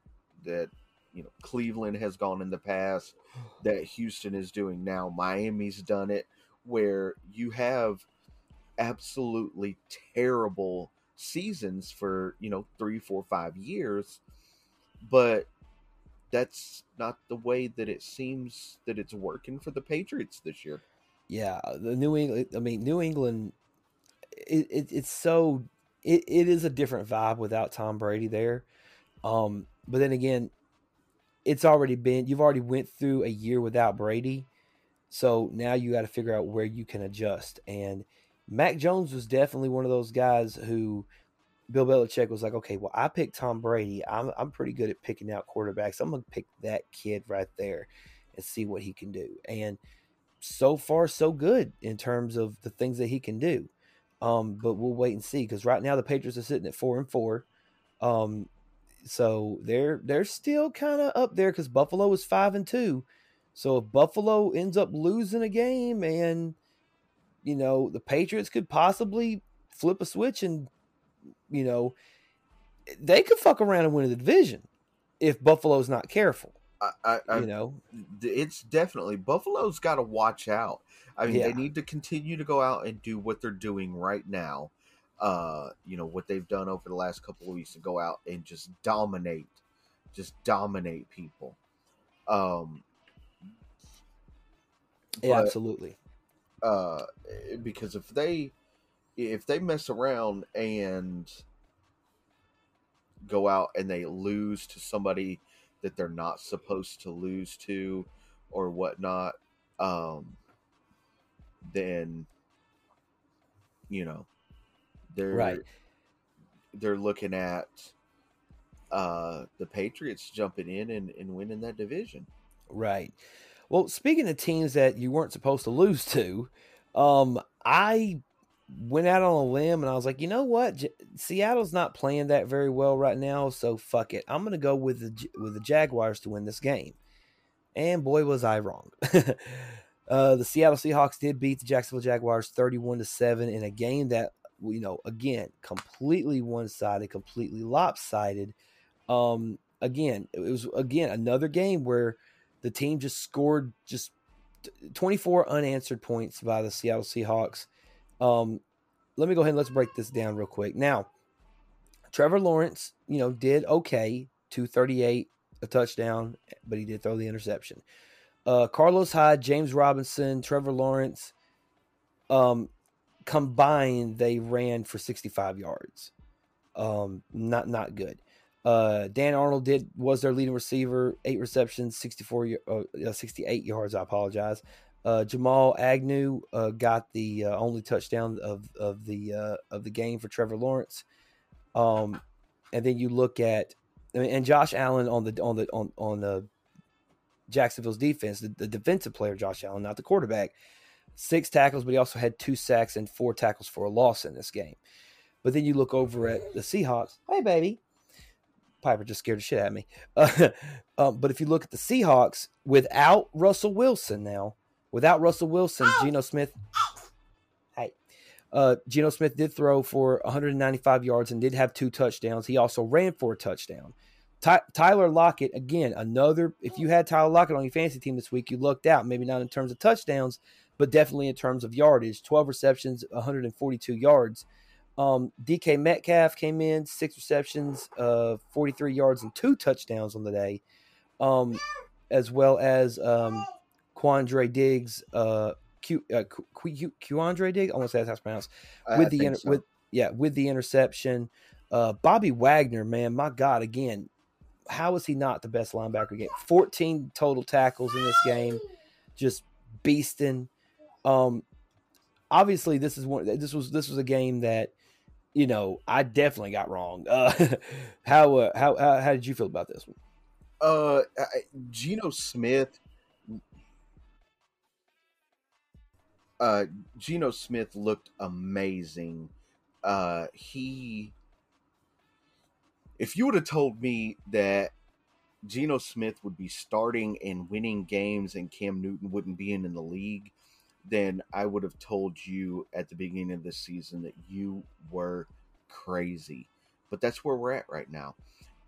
that you know Cleveland has gone in the past, that Houston is doing now. Miami's done it, where you have absolutely terrible seasons for you know three, four, five years, but that's not the way that it seems that it's working for the Patriots this year. Yeah, the New England. I mean, New England. It, it, it's so it, it is a different vibe without Tom Brady there. Um, but then again, it's already been you've already went through a year without Brady, so now you got to figure out where you can adjust. And Mac Jones was definitely one of those guys who Bill Belichick was like, okay, well, I picked Tom Brady. I'm I'm pretty good at picking out quarterbacks. I'm gonna pick that kid right there and see what he can do. And so far, so good in terms of the things that he can do. Um, but we'll wait and see because right now the Patriots are sitting at four and four. Um, so they're they're still kind of up there because Buffalo is five and two. So if Buffalo ends up losing a game and you know the Patriots could possibly flip a switch and you know, they could fuck around and win the division if Buffalo's not careful. I, I, you know, it's definitely Buffalo's got to watch out. I mean, yeah. they need to continue to go out and do what they're doing right now. Uh, you know what they've done over the last couple of weeks to go out and just dominate, just dominate people. Um, yeah, but, absolutely. Uh, because if they if they mess around and go out and they lose to somebody that they're not supposed to lose to or whatnot, um, then you know they're right. They're looking at uh, the Patriots jumping in and, and winning that division. Right. Well, speaking of teams that you weren't supposed to lose to, um, I went out on a limb and I was like, you know what, J- Seattle's not playing that very well right now, so fuck it. I'm gonna go with the with the Jaguars to win this game. And boy, was I wrong. uh, the Seattle Seahawks did beat the Jacksonville Jaguars 31 to seven in a game that you know again completely one sided, completely lopsided. Um, again, it was again another game where the team just scored just 24 unanswered points by the Seattle Seahawks. Um, let me go ahead and let's break this down real quick. Now, Trevor Lawrence, you know, did okay, 238, a touchdown, but he did throw the interception. Uh, Carlos Hyde, James Robinson, Trevor Lawrence, um, combined, they ran for 65 yards. Um, not not good. Uh, Dan Arnold did was their leading receiver, eight receptions, 64, uh, 68 yards. I apologize. Uh, Jamal Agnew uh, got the uh, only touchdown of of the uh, of the game for Trevor Lawrence. Um, and then you look at and Josh Allen on the on the on on the Jacksonville's defense, the, the defensive player Josh Allen, not the quarterback, six tackles, but he also had two sacks and four tackles for a loss in this game. But then you look over at the Seahawks. Hey, baby. Piper just scared the shit out of me. Um, but if you look at the Seahawks without Russell Wilson now, without Russell Wilson, Geno Smith. Hey, uh, Geno Smith did throw for 195 yards and did have two touchdowns. He also ran for a touchdown. Ty- Tyler Lockett, again, another. If you had Tyler Lockett on your fantasy team this week, you looked out. Maybe not in terms of touchdowns, but definitely in terms of yardage 12 receptions, 142 yards. Um, DK Metcalf came in, six receptions, uh, 43 yards, and two touchdowns on the day, um, as well as um, Quandre Diggs, uh, Q, uh, Q, Quandre Diggs. I want say that's how it's pronounced. With I the inter- so. with yeah, with the interception. Uh, Bobby Wagner, man, my God, again, how is he not the best linebacker game? 14 total tackles in this game, just beasting. Um, obviously, this is one. This was this was a game that you know I definitely got wrong. Uh, how, uh, how how how did you feel about this one? uh Geno Smith uh Geno Smith looked amazing. Uh he if you would have told me that Geno Smith would be starting and winning games and Cam Newton wouldn't be in, in the league, then I would have told you at the beginning of the season that you were crazy. But that's where we're at right now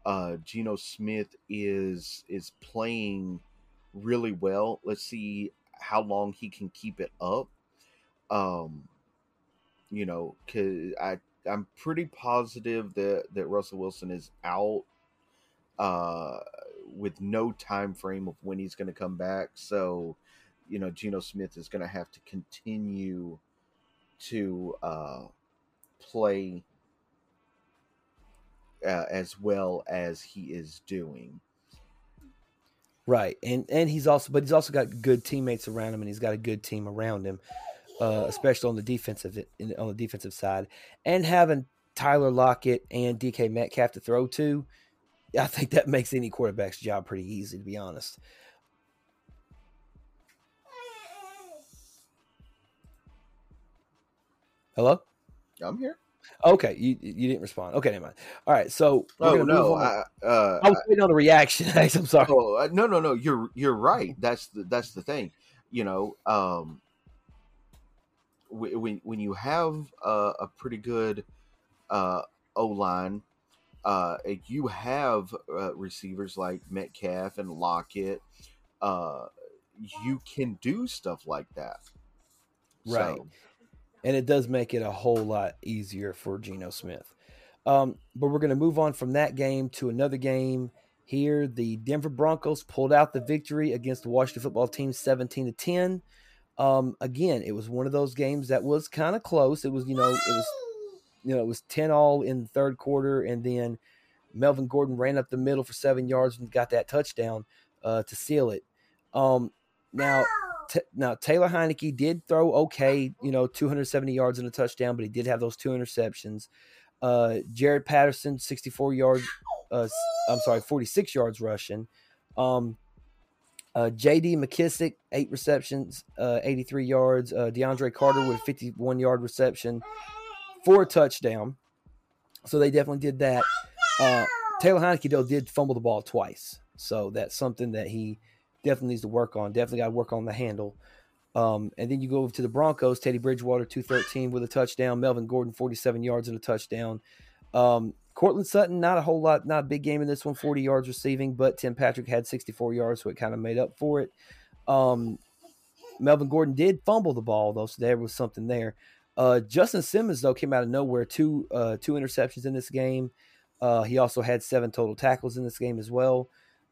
uh Geno Smith is is playing really well. Let's see how long he can keep it up. Um you know, cuz I I'm pretty positive that that Russell Wilson is out uh with no time frame of when he's going to come back. So, you know, Geno Smith is going to have to continue to uh play uh, as well as he is doing. Right, and and he's also, but he's also got good teammates around him, and he's got a good team around him, uh, especially on the defensive in, on the defensive side, and having Tyler Lockett and DK Metcalf to throw to, I think that makes any quarterback's job pretty easy, to be honest. Hello. I'm here. Okay, you you didn't respond. Okay, never mind. All right, so Oh no. I, uh, I was waiting on a reaction. I'm sorry. oh, uh, no, no, no. You're you're right. That's the that's the thing. You know, um, when when you have a, a pretty good uh, O line, uh, you have uh, receivers like Metcalf and Lockett. Uh, you can do stuff like that. Right. So, and it does make it a whole lot easier for Geno Smith. Um, but we're going to move on from that game to another game. Here, the Denver Broncos pulled out the victory against the Washington Football Team, seventeen to ten. Um, again, it was one of those games that was kind of close. It was, you know, it was, you know, it was ten all in the third quarter, and then Melvin Gordon ran up the middle for seven yards and got that touchdown uh, to seal it. Um, now, t- now Taylor Heinicke did throw okay, you know, 270 yards and a touchdown, but he did have those two interceptions. Uh, Jaret Patterson, 64 yards, uh, I'm sorry, 46 yards rushing. Um, Uh, J.D. McKissic, eight receptions, uh, 83 yards. Uh, DeAndre Carter with a 51 yard reception for a touchdown. So they definitely did that. Uh, Taylor Heinicke, though, did fumble the ball twice. So that's something that he definitely needs to work on. Definitely got to work on the handle. Um, and then you go over to the Broncos, Teddy Bridgewater, 213 with a touchdown. Melvin Gordon, 47 yards and a touchdown. Um, Courtland Sutton, not a whole lot, not a big game in this one, 40 yards receiving, but Tim Patrick had 64 yards, so it kind of made up for it. Um, Melvin Gordon did fumble the ball, though, so there was something there. Uh, Justin Simmons, though, came out of nowhere, two uh, two interceptions in this game. Uh, he also had seven total tackles in this game as well.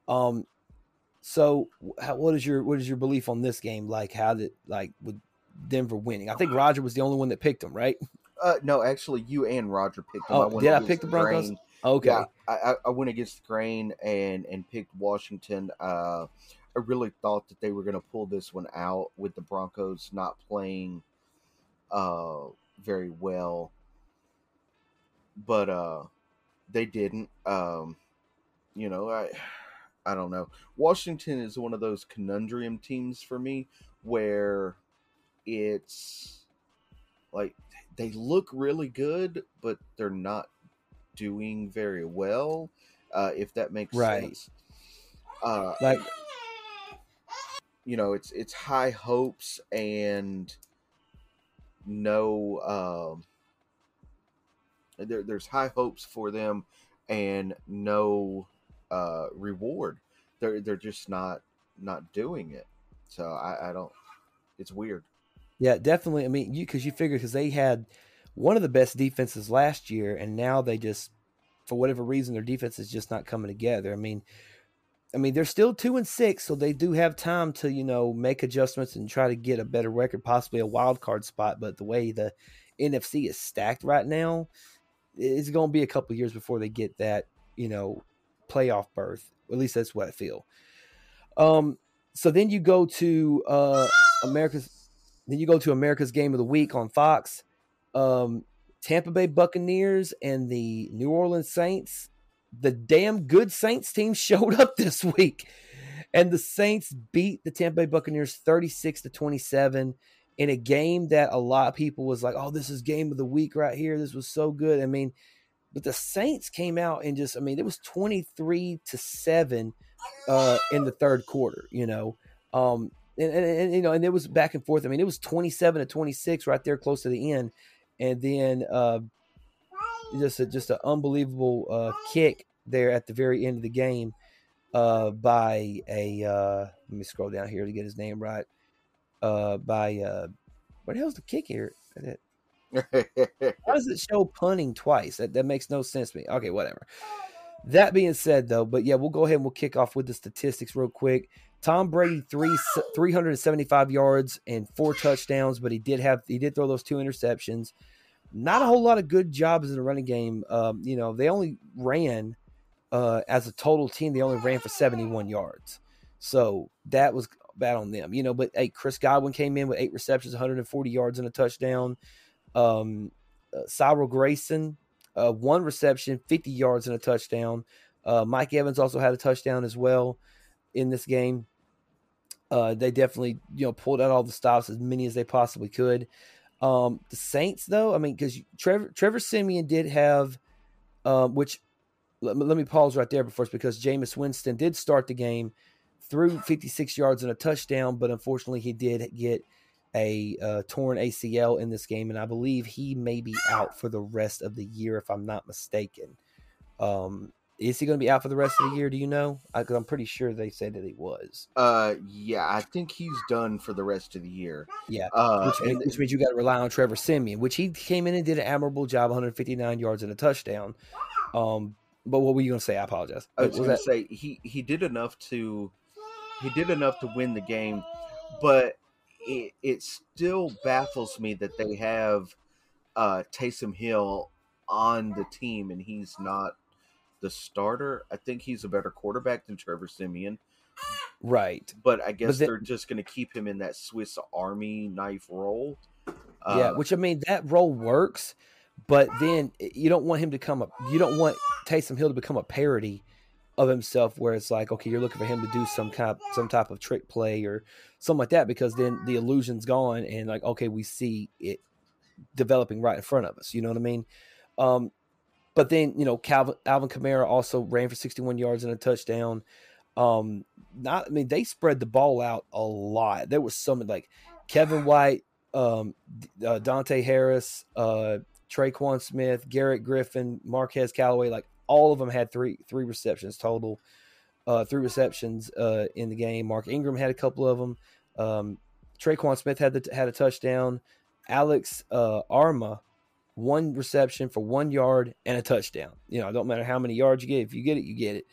Um, so, how, what is your what is your belief on this game? Like, how did like with Denver winning? I think Roger was the only one that picked him, right? Uh, no, actually, you and Roger picked them. Oh, I did I pick the Broncos? Grain. Okay. Yeah, I, I went against the grain and and picked Washington. Uh, I really thought that they were going to pull this one out with the Broncos not playing uh, very well, but uh, they didn't. Um, you know, I I don't know. Washington is one of those conundrum teams for me where it's like they look really good, but they're not doing very well. Uh, if that makes Right. sense. Uh, Like, you know, it's it's high hopes and no. Um, there, there's high hopes for them and no uh, reward. They're they're just not not doing it. So I, I don't. It's weird. Yeah, definitely. I mean, you because you figure because they had one of the best defenses last year, and now they just, for whatever reason, their defense is just not coming together. I mean, I mean, they're still two and six, so they do have time to you know make adjustments and try to get a better record, possibly a wild card spot. But the way the NFC is stacked right now, it's going to be a couple years before they get that you know playoff berth. At least that's what I feel. Um. So then you go to uh America's. Then you go to America's Game of the Week on Fox. Um, Tampa Bay Buccaneers and the New Orleans Saints. The damn good Saints team showed up this week, and the Saints beat the Tampa Bay Buccaneers thirty-six to twenty-seven in a game that a lot of people was like, "Oh, this is game of the week right here. This was so good." I mean, but the Saints came out and just, I mean, it was twenty-three to seven uh, in the third quarter. You know, um, and, and, and, you know, and it was back and forth. I mean, it was 27 to 26 right there close to the end. And then uh, just a, just an unbelievable uh, kick there at the very end of the game uh, by a uh, let me scroll down here to get his name right. Uh, by uh, what the hell's the kick here? How does it show punting twice? That, that makes no sense to me. Okay, whatever. That being said, though, but yeah, we'll go ahead and we'll kick off with the statistics real quick. Tom Brady three three hundred seventy five yards and four touchdowns, but he did have he did throw those two interceptions. Not a whole lot of good jobs in the running game. Um, you know, they only ran uh, as a total team. They only ran for seventy one yards, so that was bad on them. You know, but hey, Chris Godwin came in with eight receptions, one hundred and forty yards and a touchdown. Um, uh, Cyril Grayson uh, one reception, 50 yards and a touchdown. Uh, Mike Evans also had a touchdown as well in this game. Uh, they definitely, you know, pulled out all the stops as many as they possibly could. Um, the Saints, though, I mean, because Trevor Trevor Siemian did have, um, which let, let, me pause right there first because Jameis Winston did start the game threw 56 yards and a touchdown, but unfortunately he did get a uh, torn ACL in this game, and I believe he may be out for the rest of the year, if I'm not mistaken. Um, is he going to be out for the rest of the year? Do you know? Because I'm pretty sure they said that he was. Uh, yeah, I think he's done for the rest of the year. Yeah, uh, which, means, which, means, you got to rely on Trevor Siemian, which he came in and did an admirable job, 159 yards and a touchdown. Um, but what were you going to say? I apologize. I was, was going to say he he did enough to he did enough to win the game, but it, it still baffles me that they have uh, Taysom Hill on the team and he's not the starter. I think he's a better quarterback than Trevor Siemian. Right. But I guess but then, they're just going to keep him in that Swiss Army knife role. Uh, yeah, which I mean, that role works, but then you don't want him to come up, you don't want Taysom Hill to become a parody of himself where it's like, okay, you're looking for him to do some kind of, some type of trick play or something like that because then the illusion's gone and like, okay, we see it developing right in front of us. You know what I mean? Um, but then you know, Calvin Alvin Kamara also ran for 61 yards and a touchdown. Um, not, I mean, they spread the ball out a lot. There was some like Kevin White, um, uh, Deonte Harris, uh, Tre'Quan Smith, Garrett Griffin, Marquez Callaway, like all of them had three three receptions total, uh, three receptions uh, in the game. Mark Ingram had a couple of them. Um, Tre'Quan Smith had the, had a touchdown. Alex uh, Armah one reception for one yard and a touchdown. You know, it don't matter how many yards you get. If you get it, you get it.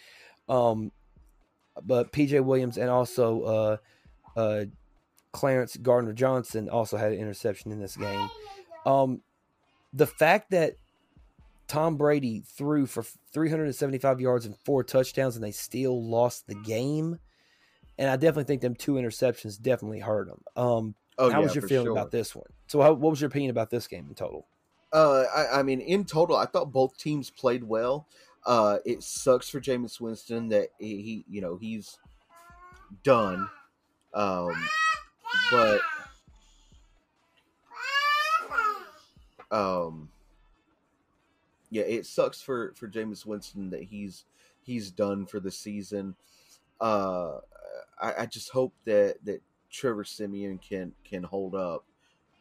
Um, but PJ Williams and also uh, uh, Clarence Gardner Johnson also had an interception in this game. Um, the fact that Tom Brady threw for 375 yards and four touchdowns, and they still lost the game. And I definitely think them two interceptions definitely hurt them. Um, oh, how yeah, was your feeling sure. about this one? So, how, what was your opinion about this game in total? Uh, I, I, mean, in total, I thought both teams played well. Uh, it sucks for Jameis Winston that he, he you know, he's done. Um, but um yeah, it sucks for for Jameis Winston that he's he's done for the season. Uh, I, I just hope that that Trevor Siemian can can hold up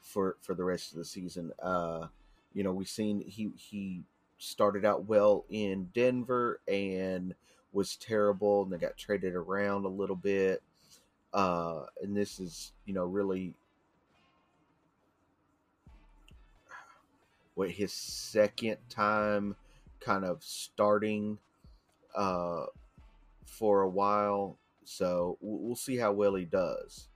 for for the rest of the season. Uh, you know, we've seen he he started out well in Denver and was terrible, and they got traded around a little bit. Uh, and this is you know really what his second time kind of starting uh, for a while. So we'll see how well he does.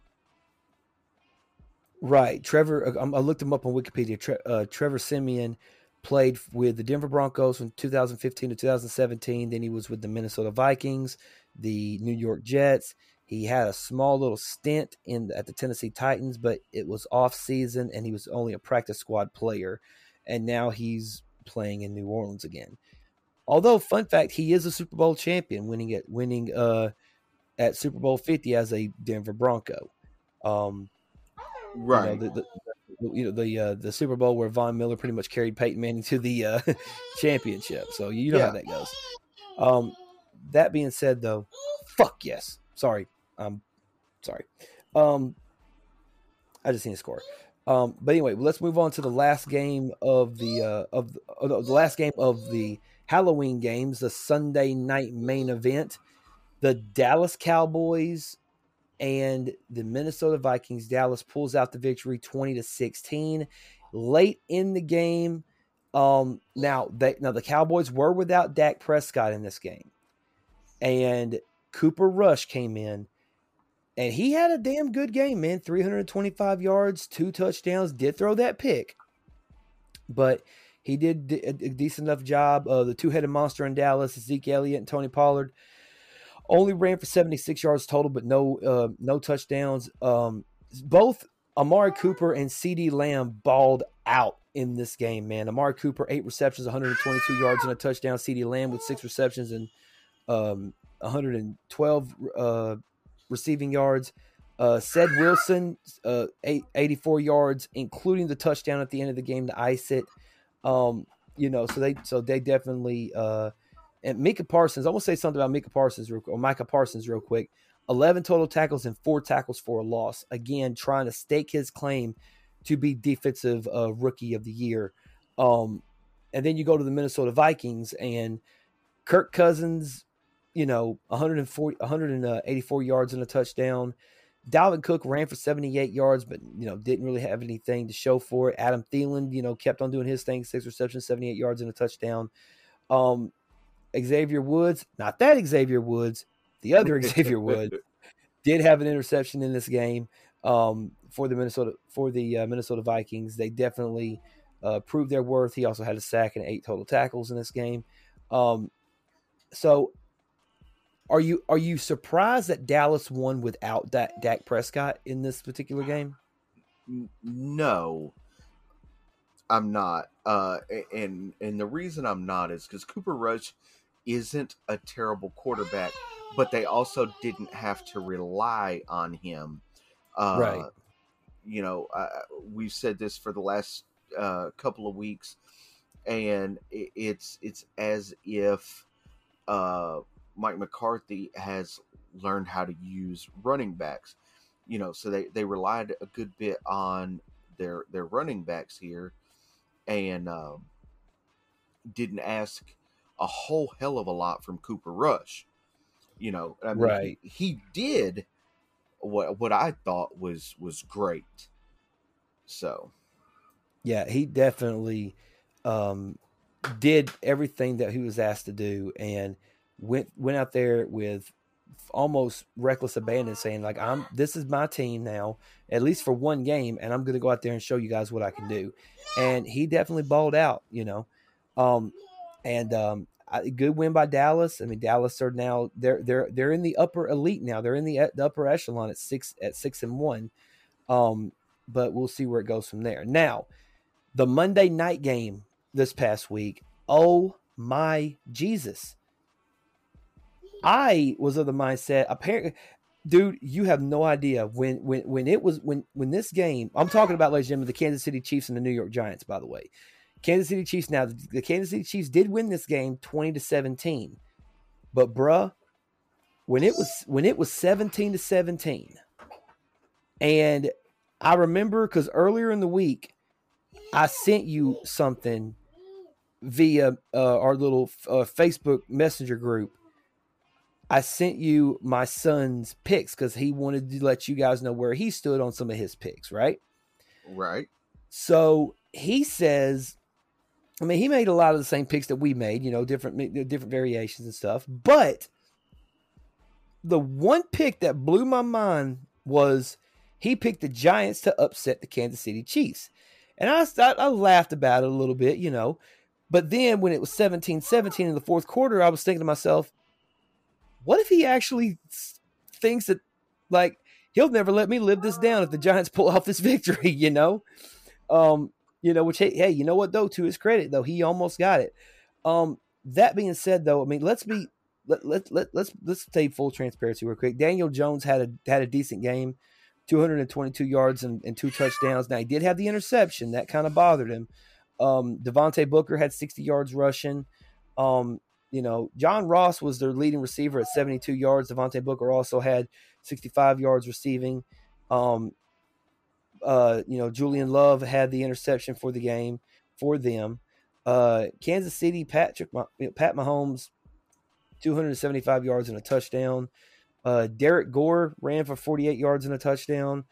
Right, Trevor. Uh, I looked him up on Wikipedia. Tre, uh, Trevor Siemian played with the Denver Broncos from 2015 to 2017. Then he was with the Minnesota Vikings, the New York Jets. He had a small little stint in at the Tennessee Titans, but it was off season and he was only a practice squad player and now he's playing in New Orleans again. Although, fun fact, he is a Super Bowl champion, winning at winning uh, at Super Bowl Fifty as a Denver Bronco. Um, right. You know, the, the, you know the uh, the Super Bowl where Von Miller pretty much carried Peyton Manning to the uh, championship. So you know yeah. how that goes. Um, that being said, though, fuck yes. Sorry, um, sorry. Um, I just need a score. Um, but anyway, let's move on to the last game of the uh, of, of the last game of the Halloween games, the Sunday night main event. The Dallas Cowboys and the Minnesota Vikings. Dallas pulls out the victory 20 to 16 late in the game. Um, now they now the Cowboys were without Dak Prescott in this game. And Cooper Rush came in and he had a damn good game, man. 325 yards, two touchdowns, did throw that pick. But he did a decent enough job. Uh, the two headed monster in Dallas, Zeke Elliott and Tony Pollard, only ran for 76 yards total, but no uh, no touchdowns. Um, both Amari Cooper and CeeDee Lamb balled out in this game, man. Amari Cooper, eight receptions, 122 yards and a touchdown. CeeDee Lamb with six receptions and um, 112 uh, receiving yards. Uh, Ced Wilson, uh, 84 yards, including the touchdown at the end of the game to ice it. Um, you know, so they so they definitely uh, and Micah Parsons. I want to say something about Micah Parsons real, or Micah Parsons real quick. 11 total tackles and four tackles for a loss. Again, trying to stake his claim to be defensive uh, rookie of the year. Um, and then you go to the Minnesota Vikings and Kirk Cousins you know, 140, 184 yards and a touchdown. Dalvin Cook ran for 78 yards, but you know didn't really have anything to show for it. Adam Thielen, you know, kept on doing his thing, six receptions, 78 yards and a touchdown. Um, Xavier Woods, not that Xavier Woods, the other Xavier Woods, did have an interception in this game um, for the Minnesota for the uh, Minnesota Vikings. They definitely uh, proved their worth. He also had a sack and eight total tackles in this game. Um, so are you are you surprised that Dallas won without that Dak Prescott in this particular game? No, I'm not. Uh, and and the reason I'm not is because Cooper Rush isn't a terrible quarterback, but they also didn't have to rely on him. Uh, Right. You know, uh, we've said this for the last uh, couple of weeks, and it's it's as if uh, Mike McCarthy has learned how to use running backs. You know, so they they relied a good bit on their their running backs here, and um, didn't ask a whole hell of a lot from Cooper Rush. You know, I mean, Right. he, he did what what I thought was was great. So Yeah, he definitely um, did everything that he was asked to do, and went went out there with almost reckless abandon, saying like, "I'm this is my team now, at least for one game, and I'm going to go out there and show you guys what I can do." And he definitely balled out, you know. Um, and um, good win by Dallas. I mean, Dallas are now they're they're they're in the upper elite now. They're in the, the upper echelon at six at six and one. Um, but we'll see where it goes from there. Now, the Monday night game this past week. Oh my Jesus! I was of the mindset. Apparently, dude, you have no idea when when when it was when when this game. I'm talking about, ladies and gentlemen, the Kansas City Chiefs and the New York Giants. By the way, Kansas City Chiefs. Now, the, the Kansas City Chiefs did win this game, twenty to seventeen. But bruh, when it was when it was seventeen to seventeen, and I remember because earlier in the week, I sent you something via uh, our little uh, Facebook Messenger group. I sent you my son's picks because he wanted to let you guys know where he stood on some of his picks, right? right, So he says, I mean, he made a lot of the same picks that we made, you know, different different variations and stuff. But the one pick that blew my mind was he picked the Giants to upset the Kansas City Chiefs. And I, I, I laughed about it a little bit, you know. But then when it was 17 17 in the fourth quarter, I was thinking to myself, what if he actually thinks that, like, he'll never let me live this down if the Giants pull off this victory, you know? Um, you know, which hey, hey, you know what though? To his credit, though, he almost got it. Um, that being said, though, I mean, let's be let let let let's let's say full transparency real quick. Daniel Jones had a had a decent game, 222 yards and, and two touchdowns. Now he did have the interception that kind of bothered him. Um, Devontae Booker had 60 yards rushing. Um, you know, John Ross was their leading receiver at 72 yards. Devontae Booker also had 65 yards receiving. Um, uh, you know, Julian Love had the interception for the game for them. Uh, Kansas City, Patrick, Pat Mahomes, 275 yards and a touchdown. Uh, Derrick Gore ran for 48 yards and a touchdown.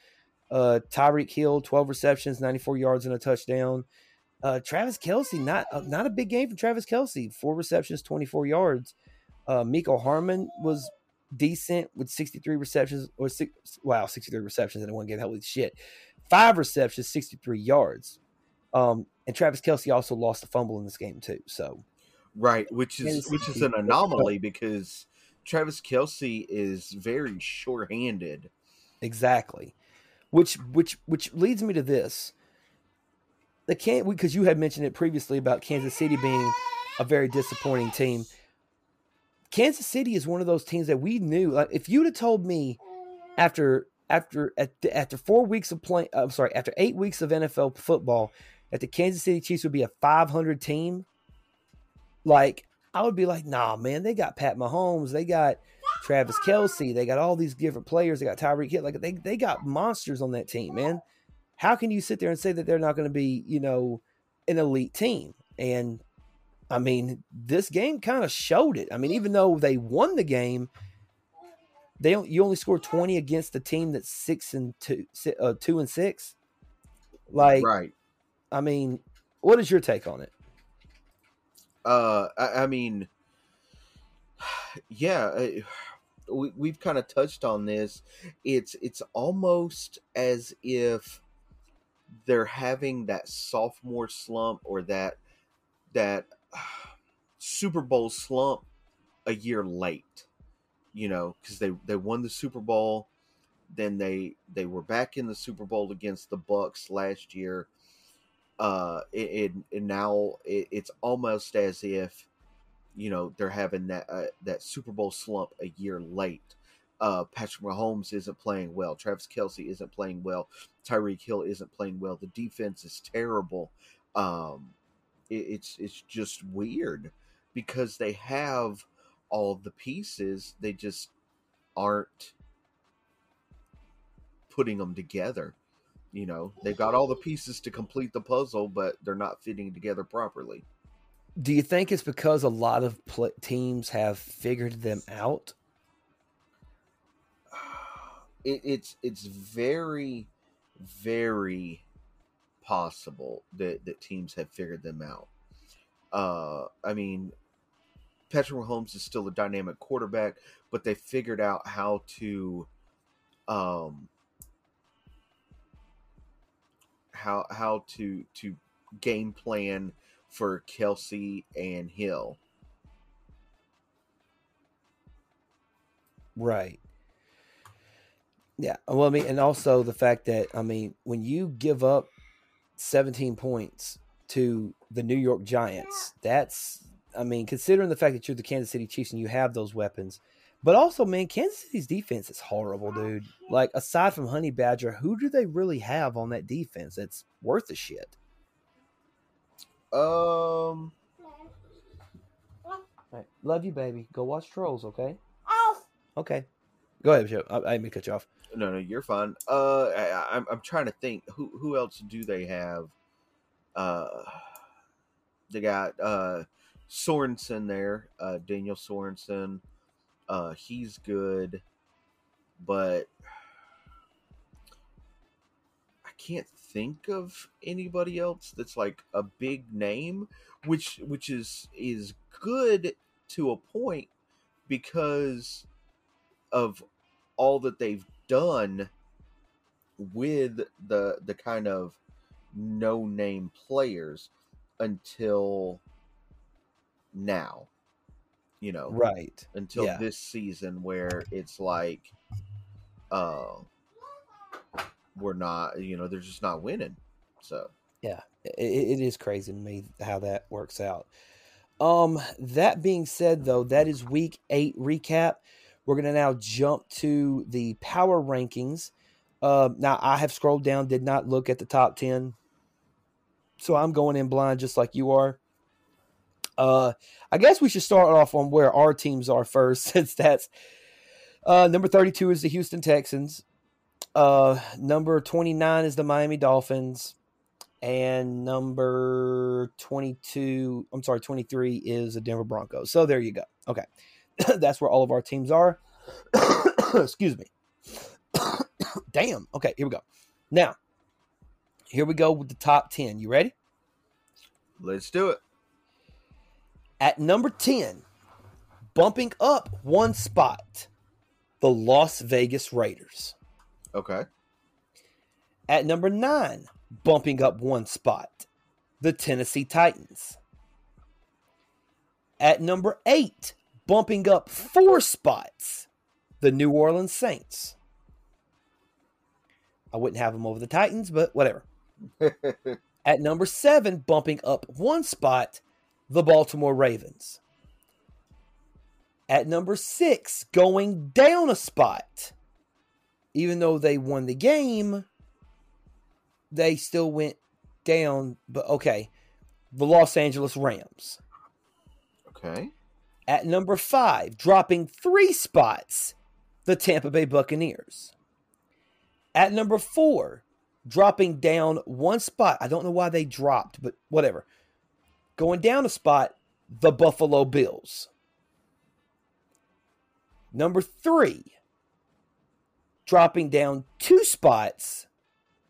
Uh, Tyreek Hill, 12 receptions, 94 yards and a touchdown. Uh, Travis Kelce, not uh, not a big game for Travis Kelce, four receptions, 24 yards. Uh, Mecole Hardman was decent with 63 receptions or six, wow, 63 receptions in one game. Holy shit. Five receptions, 63 yards. Um, and Travis Kelce also lost a fumble in this game too. So right, which is which is an anomaly because Travis Kelce is very sure-handed. exactly. Which which which leads me to this. The can't because you had mentioned it previously about Kansas City being a very disappointing team. Kansas City is one of those teams that we knew. Like if you'd have told me after after at, after four weeks of playing, I'm sorry, after eight weeks of NFL football, that the Kansas City Chiefs would be a 500 team, like I would be like, nah, man, they got Pat Mahomes, they got Travis Kelce, they got all these different players, they got Tyreek Hill, like they they got monsters on that team, man. How can you sit there and say that they're not going to be, you know, an elite team? And I mean, this game kind of showed it. I mean, even though they won the game, they you only scored twenty against the team that's six and two, uh, two and six. Like, right. I mean, what is your take on it? Uh, I, I mean, yeah, uh, we, we've kind of touched on this. It's it's almost as if they're having that sophomore slump or that that Super Bowl slump a year late. You know, because they they won the Super Bowl, then they they were back in the Super Bowl against the Bucks last year. Uh, and now it, it's almost as if you know they're having that uh, that Super Bowl slump a year late. Uh, Patrick Mahomes isn't playing well. Travis Kelce isn't playing well. Tyreek Hill isn't playing well. The defense is terrible. Um, it, it's it's just weird because they have all the pieces. They just aren't putting them together. You know, they've got all the pieces to complete the puzzle, but they're not fitting together properly. Do you think it's because a lot of pl- teams have figured them out? It, it's it's very, very possible that that teams have figured them out. Uh, I mean, Patrick Mahomes is still a dynamic quarterback, but they figured out how to, um, how how to to game plan for Kelce and Hill. Right. Yeah. Well, I mean, and also the fact that I mean, when you give up 17 points to the New York Giants, that's I mean, considering the fact that you're the Kansas City Chiefs and you have those weapons, but also, man, Kansas City's defense is horrible, dude. Like, aside from Honey Badger, who do they really have on that defense that's worth a shit? Um, Right. Love you, baby. Go watch Trolls, okay? Okay. Go ahead, Joe. I, I didn't cut you off. no, no, you're fine. Uh, I, I'm I'm trying to think who who else do they have? Uh, they got uh Sorensen there, uh Daniel Sorensen. Uh, he's good, but I can't think of anybody else that's like a big name, which which is is good to a point because of all that they've done with the the kind of no name players until now you know Right. until Yeah. this season where it's like uh we're not you know they're just not winning so Yeah, it, it is crazy to me how that works out. Um, that being said, though, that is week eight recap. We're gonna now jump to the power rankings. Uh, now I have scrolled down, did not look at the top ten, so I'm going in blind just like you are. Uh, I guess we should start off on where our teams are first, since that's uh, number 32 is the Houston Texans. Uh, number 29 is the Miami Dolphins and number 22 i'm sorry 23 is the denver broncos so there you go okay that's where all of our teams are. Excuse me. Damn. Okay here we go. Now here we go with the top 10 you ready? Let's do it. At number 10 bumping up one spot the las vegas raiders. Okay. At number nine, bumping up one spot, the Tennessee Titans. At number eight, bumping up four spots, the New Orleans Saints. I wouldn't have them over the Titans, but whatever. At number seven, bumping up one spot, the Baltimore Ravens. At number six, going down a spot, even though they won the game, they still went down. But okay, the Los Angeles Rams. okay At number five, dropping three spots, the Tampa Bay Buccaneers. At number four, dropping down one spot. I don't know why they dropped, but whatever. Going down a spot, the Buffalo Bills. Number three, dropping down two spots,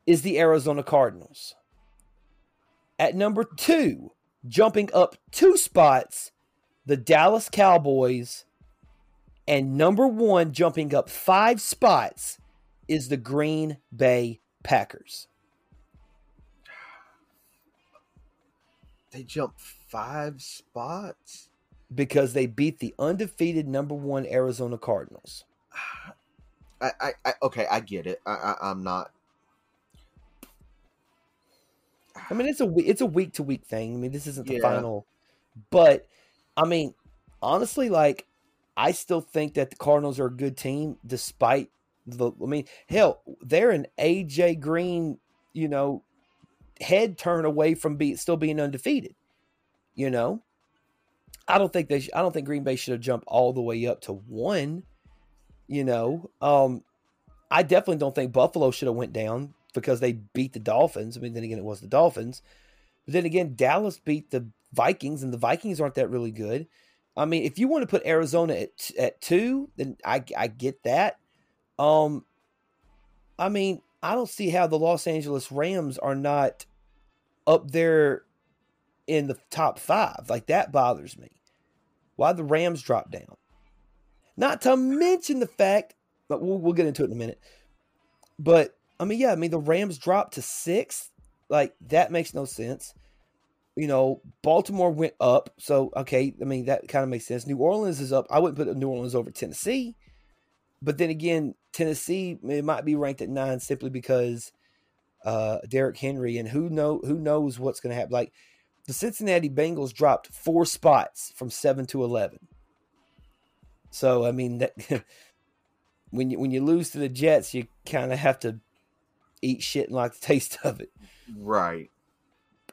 is the Arizona Cardinals. At number two, jumping up two spots, the Dallas Cowboys. And number one, jumping up five spots, is the Green Bay Packers. they jumped five spots Because they beat the undefeated number one Arizona Cardinals. I, I, I okay i get it I, I i'm not I mean, it's a it's a week to week thing. I mean, this isn't the Yeah. final, but I mean, honestly, like I still think that the Cardinals are a good team, despite the. I mean, hell, they're an AJ Green, you know, head turn away from be, still being undefeated. You know, I don't think they. Sh- I don't think Green Bay should have jumped all the way up to one. You know, um, I definitely don't think Buffalo should have went down because they beat the Dolphins. I mean, then again, it was the Dolphins. But then again, Dallas beat the Vikings, and the Vikings aren't that really good. I mean, if you want to put Arizona at at two, then I I get that. Um, I mean, I don't see how the Los Angeles Rams are not up there in the top five. Like that bothers me. Why the Rams drop down? Not to mention the fact, but we'll, we'll get into it in a minute. But I mean, yeah, I mean the Rams dropped to sixth. Like that makes no sense. You know, Baltimore went up, so okay. I mean that kind of makes sense. New Orleans is up. I wouldn't put New Orleans over Tennessee, but then again, Tennessee it might be ranked at nine simply because uh Derrick Henry and who know who knows what's going to happen. Like the Cincinnati Bengals dropped four spots from seven to eleven. So I mean that when you when you lose to the Jets, you kind of have to eat shit and like the taste of it. Right.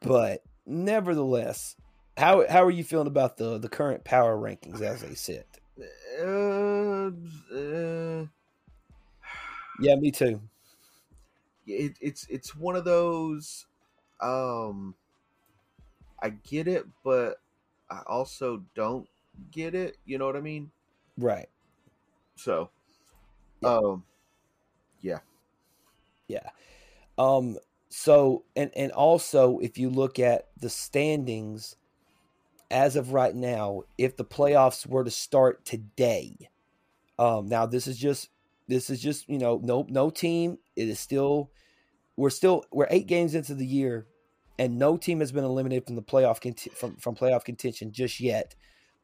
But nevertheless, how how are you feeling about the the current power rankings as they sit? Uh, uh, Yeah, me too. it, it's it's one of those. Um, I get it, but I also don't get it. You know what I mean? Right. So, Yeah. um, Yeah. Um so and and also if you look at the standings as of right now, if the playoffs were to start today, um now this is just this is just, you know, no no team, it is still we're still we're 8 games into the year and no team has been eliminated from the playoff conti- from from playoff contention just yet.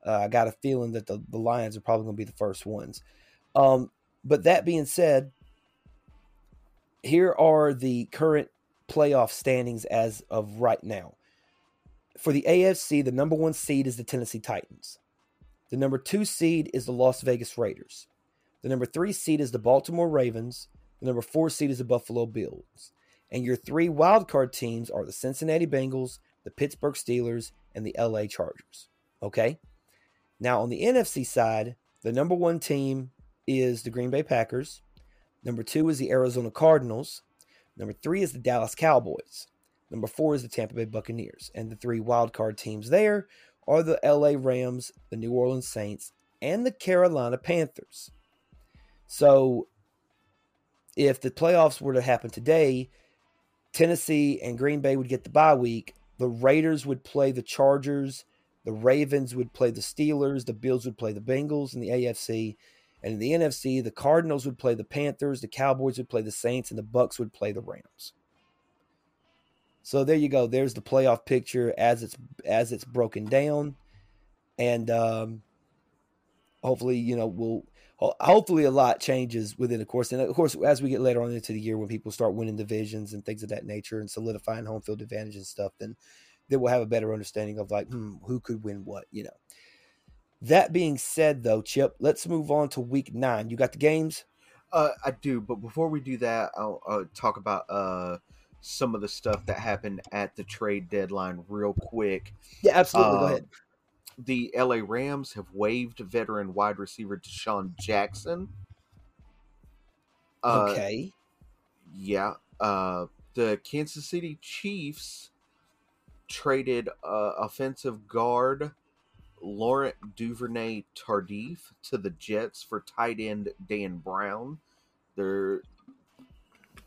Uh, I got a feeling that the, the Lions are probably going to be the first ones. Um, but that being said, here are the current playoff standings as of right now. For the AFC, the number one seed is the Tennessee Titans. The number two seed is the Las Vegas Raiders. The number three seed is the Baltimore Ravens. The number four seed is the Buffalo Bills. And your three wildcard teams are the Cincinnati Bengals, the Pittsburgh Steelers, and the LA Chargers. Okay? Now, on the NFC side, the number one team is the Green Bay Packers. Number two is the Arizona Cardinals. Number three is the Dallas Cowboys. Number four is the Tampa Bay Buccaneers. And the three wildcard teams there are the LA Rams, the New Orleans Saints, and the Carolina Panthers. So if the playoffs were to happen today, Tennessee and Green Bay would get the bye week. The Raiders would play the Chargers. The Ravens would play the Steelers. The Bills would play the Bengals in the AFC. And in the NFC, the Cardinals would play the Panthers, the Cowboys would play the Saints, and the Bucks would play the Rams. So there you go. There's the playoff picture as it's as it's broken down, and um, hopefully, you know, we'll hopefully a lot changes within the course. And of course, as we get later on into the year, when people start winning divisions and things of that nature, and solidifying home field advantage and stuff, then then we'll have a better understanding of like hmm, who could win what. You know. That being said, though, Chip, let's move on to week nine. You got the games? uh, I do. But before we do that, I'll uh, talk about uh some of the stuff that happened at the trade deadline real quick. Yeah, absolutely. Go Uh, ahead. The LA Rams have waived veteran wide receiver DeSean Jackson. Uh, okay. Yeah. Uh, the Kansas City Chiefs traded uh, offensive guard Laurent Duvernay Tardif to the Jets for tight end Dan Brown. There,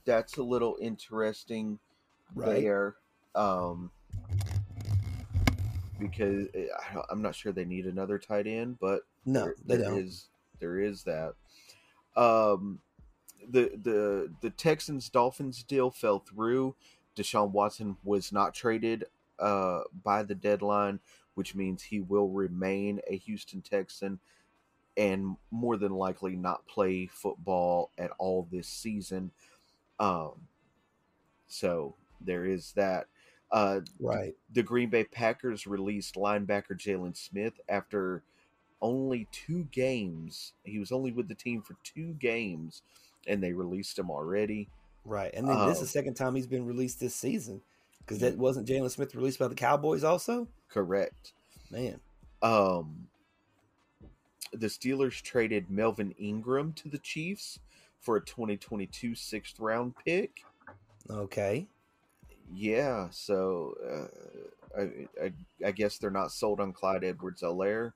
that's a little interesting Right. there. Um, because I don't- I'm not sure they need another tight end, but No, there- there is- there is that. Um, the the the Texans Dolphins deal fell through. Deshaun Watson was not traded uh, by the deadline, which means he will remain a Houston Texan and more than likely not play football at all this season. Um, so there is that. Uh, Right. the Green Bay Packers released linebacker Jaylon Smith after only two games. He was only with the team for two games, and they released him already. Right, and then this is the Um, second time he's been released this season because that wasn't Jaylon Smith released by the Cowboys also. Correct. Man, Um, the Steelers traded Melvin Ingram to the Chiefs for a 2022 sixth round pick. okay, Yeah, so uh, I, I, I guess they're not sold on Clyde Edwards Helaire.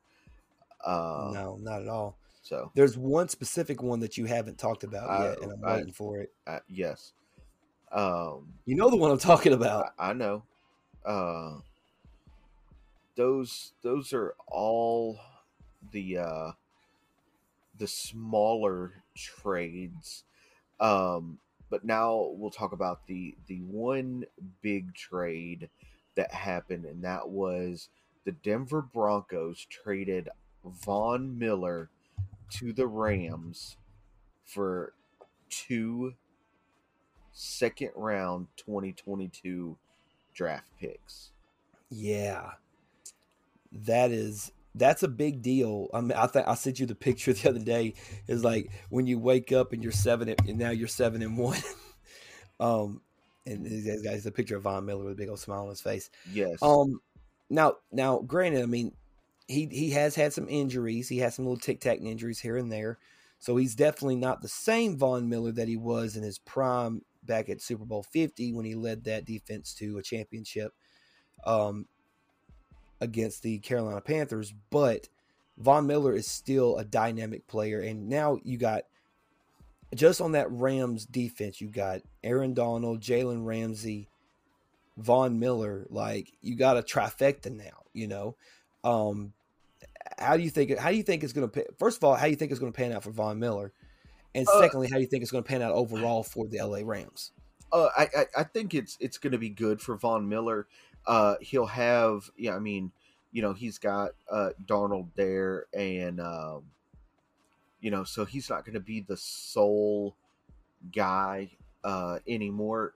Uh, no, not at all. So, There's one specific one that you haven't talked about I- yet, and I'm I- waiting for it. uh, yes. Um, You know the one I'm talking about. I, I know. Uh, those those are all the uh, the smaller trades. Um, but now we'll talk about the the one big trade that happened, and that was the Denver Broncos traded Von Miller to the Rams for two second round 2022 draft picks. Yeah, that is that's a big deal. I mean, I think I sent you the picture the other day. It's like when you wake up and you're seven, and now you're seven and one. um, and this guy's a picture of Von Miller with a big old smile on his face. Yes. Um, now, now, granted, I mean, he he has had some injuries. He has some little tic tac injuries here and there, so he's definitely not the same Von Miller that he was in his prime back at Super Bowl Fifty when he led that defense to a championship, um, against the Carolina Panthers. But Von Miller is still a dynamic player, and now you got just on that Rams defense, you got Aaron Donald, Jalen Ramsey. Von Miller, like you got a trifecta now, you know. Um, how do you think? How do you think it's going to? First of all, how do you think it's going to pan out for Von Miller? And Uh, secondly, how do you think it's going to pan out overall for the LA Rams? uh, I, I I think it's it's going to be good for Von Miller. Uh, he'll have yeah. I mean, you know, he's got uh, Donald there, and um, you know, so he's not going to be the sole guy uh, anymore.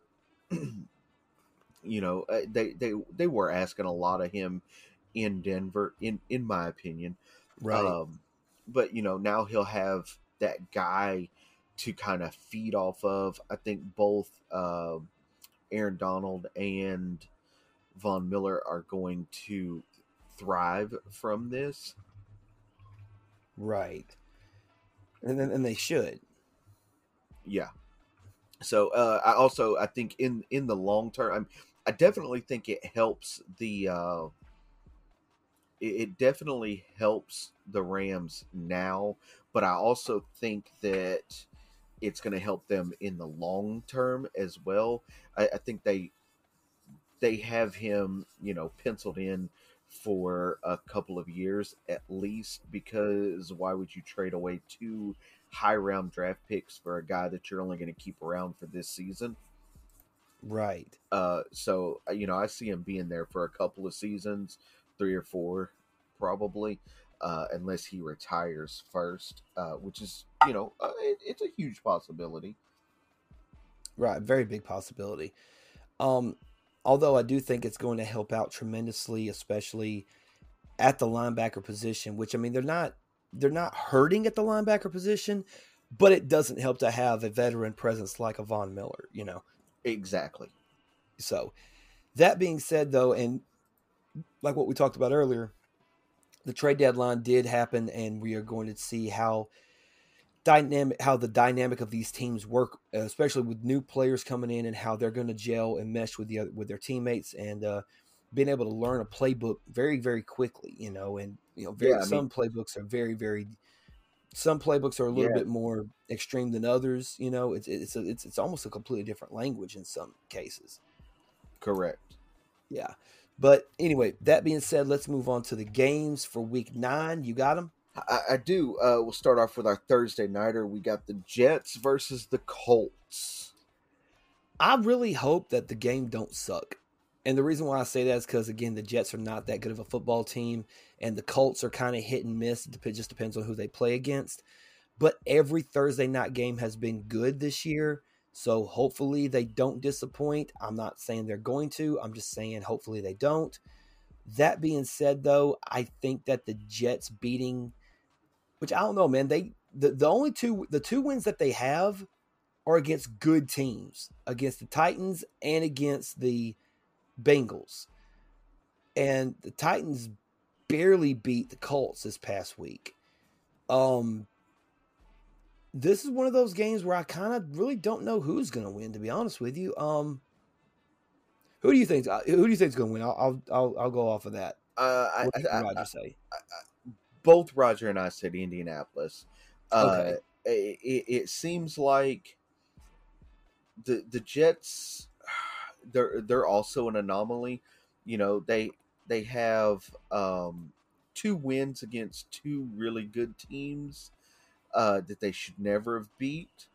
you know, uh, they they they were asking a lot of him in Denver, in in my opinion. Right. Um, but you know, now he'll have that guy to kind of feed off of. I think both um Aaron Donald and Von Miller are going to thrive from this. right. And then and they should. Yeah. So uh, I also I think in in the long term, I'm, I definitely think it helps the. Uh, it, it definitely helps the Rams now, but I also think that it's going to help them in the long term as well. I, I think they they have him, you know, penciled in for a couple of years at least because why would you trade away two high round draft picks for a guy that you're only going to keep around for this season? Right. Uh, so uh, you know, I see him being there for a couple of seasons, three or four, probably, uh, unless he retires first, uh, which is you know, uh, it, it's a huge possibility. Right. Very big possibility. Um, although I do think it's going to help out tremendously, especially at the linebacker position, which I mean they're not they're not hurting at the linebacker position, but it doesn't help to have a veteran presence like a Von Miller, you know. Exactly. So, that being said, though, and like what we talked about earlier, the trade deadline did happen, and we are going to see how dynamic how the dynamic of these teams work, especially with new players coming in and how they're going to gel and mesh with the other, with their teammates and uh, being able to learn a playbook very very quickly. You know, and you know, very, Yeah, some playbooks are very very. Some playbooks are a little Yeah. bit more extreme than others. You know, it's it's a, it's it's almost a completely different language in some cases. Correct. Yeah. But anyway, that being said, let's move on to the games for week nine. You got them? I, I do. Uh, we'll start off with our Thursday nighter. We got the Jets versus the Colts. I really hope that the game don't suck. And the reason why I say that is because, again, the Jets are not that good of a football team, and the Colts are kind of hit and miss. It just depends on who they play against. But every Thursday night game has been good this year. So hopefully they don't disappoint. I'm not saying they're going to. I'm just saying hopefully they don't. That being said, though, I think that the Jets beating, which I don't know, man, they the, the only two the two wins that they have are against good teams, against the Titans and against the Bengals. And the Titans barely beat the Colts this past week. Um this is one of those games where I kind of really don't know who's going to win to be honest with you. Um who do you think uh, who do you think's going to win? I'll, I'll I'll go off of that. Uh, I, did I, Roger I, say? both Roger and I said Indianapolis. Uh, Okay. it, it seems like the the Jets they're they're also an anomaly. You know they they have um, two wins against two really good teams uh, that they should never have beat.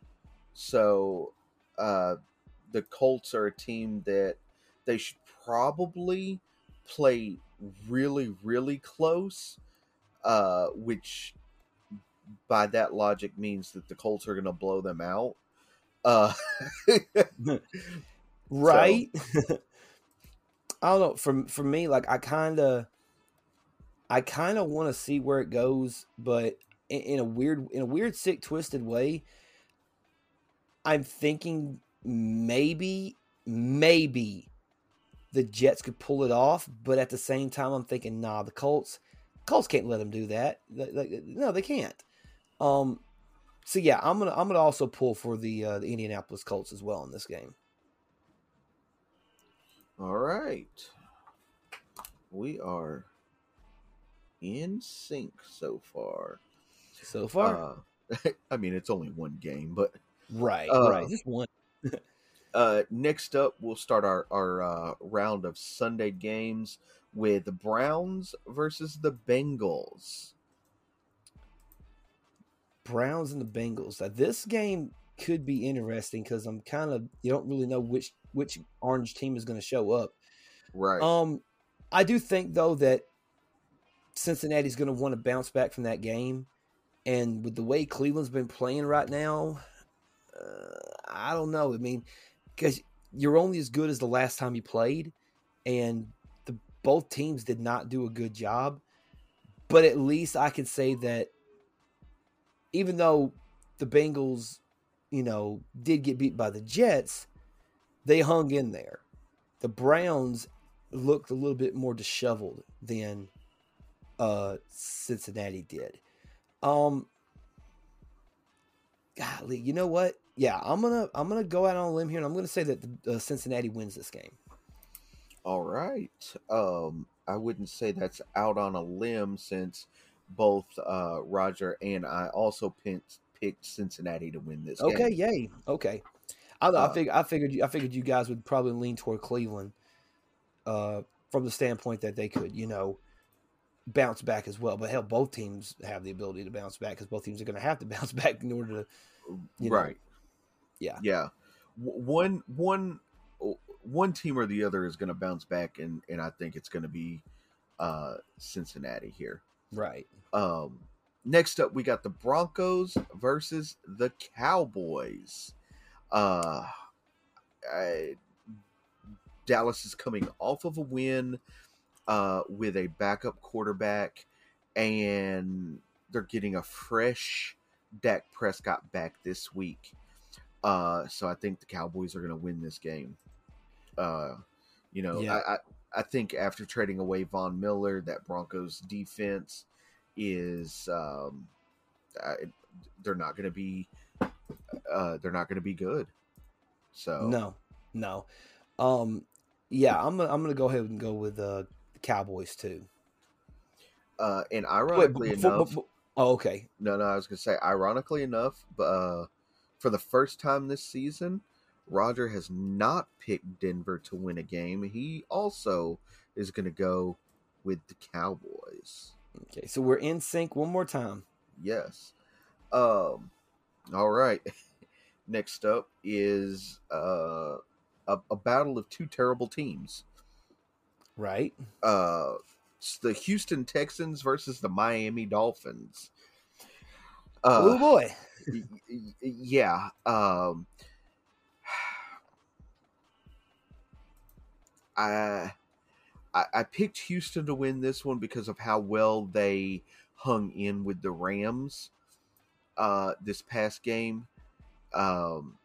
So uh, the Colts are a team that they should probably play really really close, uh, which by that logic means that the Colts are going to blow them out. Uh, Right? I don't know. For for me, like I kind of, I kind of want to see where it goes, but in, in a weird, in a weird, sick, twisted way, I'm thinking maybe, maybe the Jets could pull it off, but at the same time, I'm thinking, nah, the Colts, Colts can't let them do that. Like, no, they can't. Um, so yeah, I'm gonna, I'm gonna also pull for the uh, the Indianapolis Colts as well in this game. all right. We are in sync so far. So far, Uh, I mean, it's only one game, but right, uh, right, just one. uh, next up, we'll start our, our uh, round of Sunday games with the Browns versus the Bengals. Browns and the Bengals. Now, this game could be interesting because I'm kind of you don't really know which which orange team is going to show up. Right. Um, I do think though that Cincinnati's going to want to bounce back from that game, and with the way Cleveland's been playing right now, uh, I don't know. I mean, because you're only as good as the last time you played, and the both teams did not do a good job. But at least I can say that even though the Bengals, you know, did get beat by the Jets, they hung in there. The Browns looked a little bit more disheveled than uh Cincinnati did. Um golly, you know what? Yeah, I'm gonna I'm gonna go out on a limb here, and I'm gonna say that the, uh, Cincinnati wins this game. All right. Um, I wouldn't say that's out on a limb since both uh, Roger and I also picked, picked Cincinnati to win this Okay, game. yay. Okay, I, I Uh, figured I figured you, I figured you guys would probably lean toward Cleveland, uh, from the standpoint that they could, you know, bounce back as well. But hell, both teams have the ability to bounce back because both teams are going to have to bounce back in order to, you know, right. yeah. Yeah. One one one team or the other is going to bounce back, and and I think it's going to be uh, Cincinnati here. right. Um, next up, we got the Broncos versus the Cowboys. Uh, I, Dallas is coming off of a win uh, with a backup quarterback, and they're getting a fresh Dak Prescott back this week. Uh, so I think the Cowboys are going to win this game. Uh, you know, Yeah. I, I I think after trading away Von Miller, that Broncos defense is um, I, they're not going to be uh, they're not going to be good. So No, no. Um, yeah, I'm I'm gonna go ahead and go with uh, the Cowboys too. uh, and Wait, ironically before- enough, oh, okay. no, no, I was going to say ironically enough, but uh, for the first time this season, Roger has not picked Denver to win a game. He also is going to go with the Cowboys. Okay, so we're in sync one more time. Yes. Um. All right. Next up is uh, a, a battle of two terrible teams. Right. Uh, the Houston Texans versus the Miami Dolphins. oh Uh, boy. y- y- yeah. Um. I I, I picked Houston to win this one because of how well they hung in with the Rams uh, this past game. Um,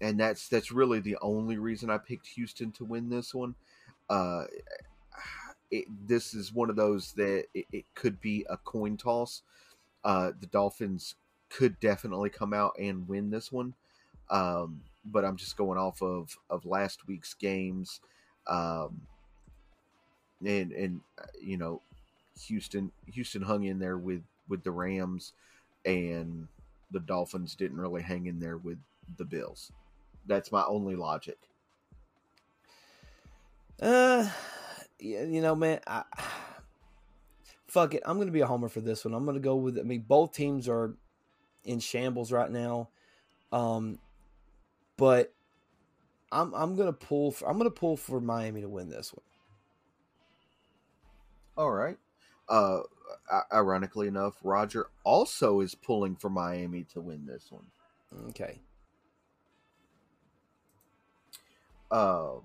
and that's that's really the only reason I picked Houston to win this one. Uh, it, this is one of those that it, it could be a coin toss. Uh, the Dolphins could definitely come out and win this one, um, but I'm just going off of of last week's games, um, and and uh, you know, Houston Houston hung in there with with the Rams, and the Dolphins didn't really hang in there with the Bills. That's my only logic. Uh, you know, man, I, fuck it. I'm gonna be a homer for this one. I'm gonna go with. I mean, both teams are in shambles right now, um, but I'm I'm gonna pull. For, I'm gonna pull for Miami to win this one. All right. Uh, ironically enough, Roger also is pulling for Miami to win this one. Okay. Um,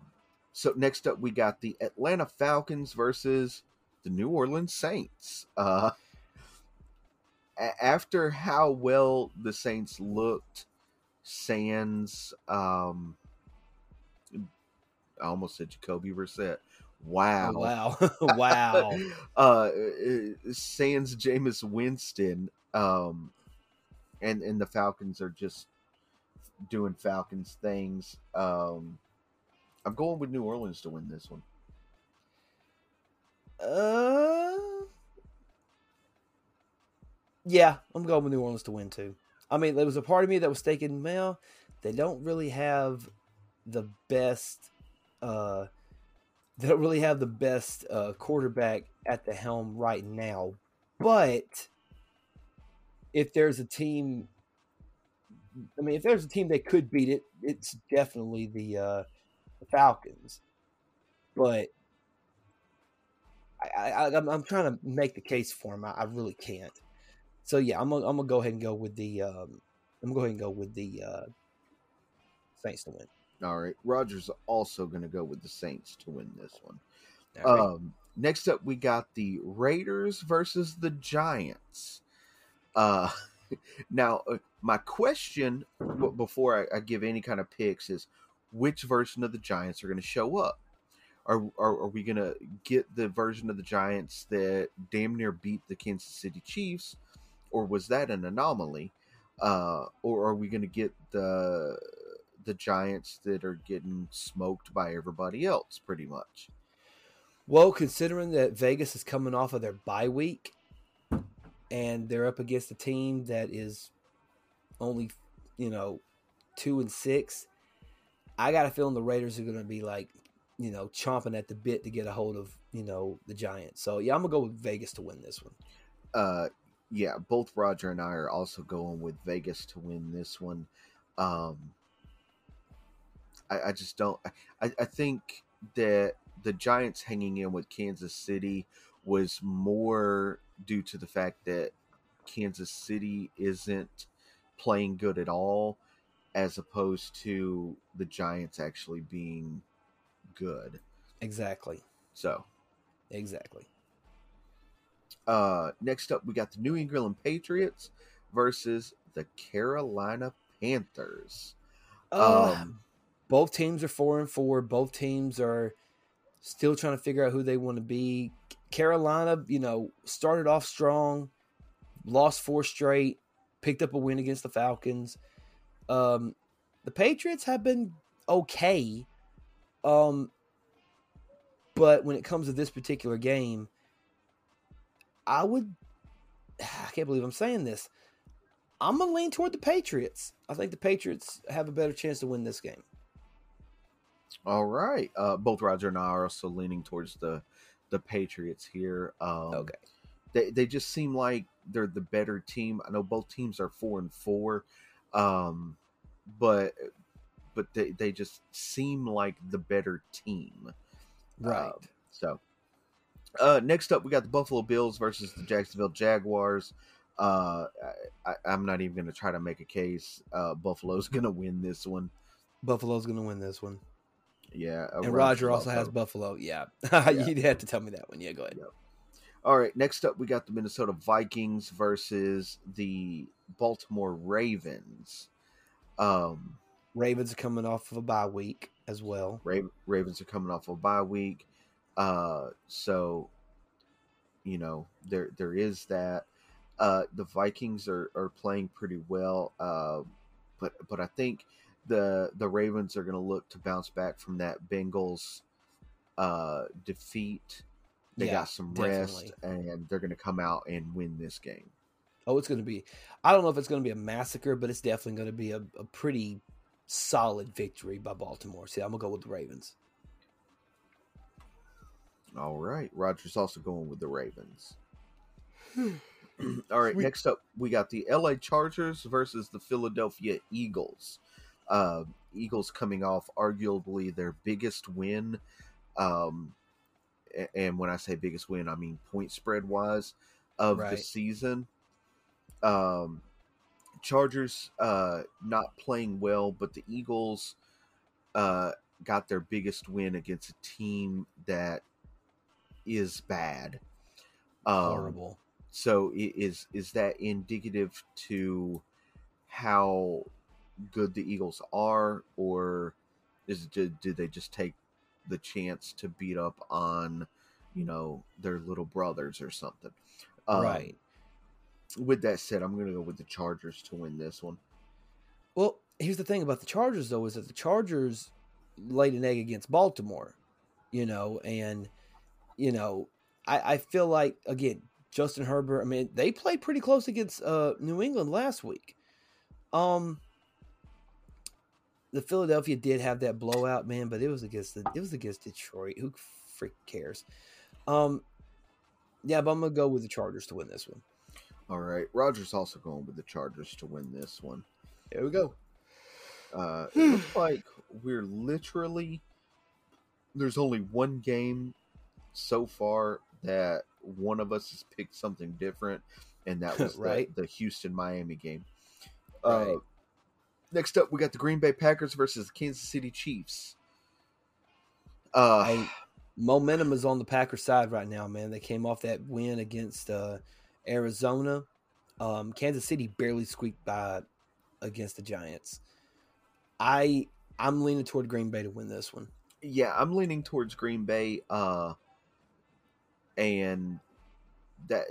so next up, we got the Atlanta Falcons versus the New Orleans Saints. Uh, after how well the Saints looked, Sans, um, I almost said Jacoby Brissett. Wow! Oh, wow! wow! uh, Sans Jameis Winston, um, and and the Falcons are just doing Falcons things. Um, I'm going with New Orleans to win this one. Uh, yeah, I'm going with New Orleans to win too. I mean, there was a part of me that was thinking, well, they don't really have the best. Uh, they don't really have the best uh, quarterback at the helm right now, but if there's a team, I mean, if there's a team that could beat it, it's definitely the uh, the Falcons. But I, I'm trying to make the case for him. I, I really can't. So yeah, I'm gonna, I'm gonna go ahead and go with the um, I'm gonna go ahead and go with the uh, Saints to win. All right, Rogers also gonna go with the Saints to win this one. Right. Um, next up, we got the Raiders versus the Giants. Uh, now, uh, my question before I, I give any kind of picks is, which version of the Giants are going to show up? Are, are, are we going to get the version of the Giants that damn near beat the Kansas City Chiefs, or was that an anomaly? Uh, or are we going to get the the Giants that are getting smoked by everybody else, pretty much? Well, considering that Vegas is coming off of their bye week, and they're up against a team that is only, you know, two and six, I got a feeling the Raiders are going to be like, you know, chomping at the bit to get a hold of, you know, the Giants. So yeah, I'm gonna go with Vegas to win this one. Uh, yeah, both Roger and I are also going with Vegas to win this one. Um, I, I just don't. I, I think that the Giants hanging in with Kansas City was more due to the fact that Kansas City isn't playing good at all as opposed to the Giants actually being good. Exactly. So, exactly. Uh, next up, we got the New England Patriots versus the Carolina Panthers. Uh, um, both teams are four and four. Both teams are still trying to figure out who they want to be. Carolina, you know, started off strong, lost four straight, picked up a win against the Falcons. Um, the Patriots have been okay, um, but when it comes to this particular game, I would. I can't believe I'm saying this. I'm gonna lean toward the Patriots. I think the Patriots have a better chance to win this game. All right. Uh, both Roger and I are also leaning towards the the Patriots here. Um, okay. They they just seem like they're the better team. I know both teams are four and four. Um, but but they, they just seem like the better team. Right. Uh, so uh, next up, we got the Buffalo Bills versus the Jacksonville Jaguars. Uh, I, am not even going to try to make a case. Uh, Buffalo's going to win this one. Buffalo's going to win this one. Yeah, and Roger also also has Buffalo. Yeah, Yeah. you had to tell me that one. Yeah, go ahead. Yep. All right, next up we got the Minnesota Vikings versus the Baltimore Ravens. Um, Ravens are coming off of a bye week as well. Ra- Ravens are coming off of a bye week, uh, so you know there there is that. Uh, the Vikings are, are playing pretty well, uh, but but I think the the Ravens are going to look to bounce back from that Bengals uh, defeat. They Yeah, got some definitely. rest, and they're going to come out and win this game. Oh, it's going to be. I don't know if it's going to be a massacre, but it's definitely going to be a, a pretty solid victory by Baltimore. See, I'm gonna go with the Ravens. All right. Roger's also going with the Ravens. All right. Sweet. Next up, we got the LA Chargers versus the Philadelphia Eagles. Uh, Eagles coming off arguably their biggest win. Um, a- and when I say biggest win, I mean point spread wise of the season. Um, Chargers uh, not playing well, but the Eagles uh, got their biggest win against a team that is bad. Um, Horrible. So is is that indicative to how good the Eagles are, or is did, did they just take the chance to beat up on, you know, their little brothers or something? Um, right. With that said, I'm going to go with the Chargers to win this one. Well, here's the thing about the Chargers, though, is that the Chargers laid an egg against Baltimore, you know, and you know, I, I feel like again, Justin Herbert. I mean, they played pretty close against uh, New England last week. Um, the Philadelphia did have that blowout, man, but it was against the it was against Detroit. Who freak cares? Um, yeah, but I'm gonna go with the Chargers to win this one. All right. Rogers also going with the Chargers to win this one. There we go. Uh, it looks like we're literally there's only one game so far that one of us has picked something different, and that was Right. the, the Houston Miami game. Right. Uh, next up, we got the Green Bay Packers versus the Kansas City Chiefs. Uh, Hey, momentum is on the Packers side right now, man. They came off that win against uh, Arizona. Um, Kansas City barely squeaked by against the Giants. I I'm leaning toward Green Bay to win this one. yeah, I'm leaning towards Green Bay. Uh, and that,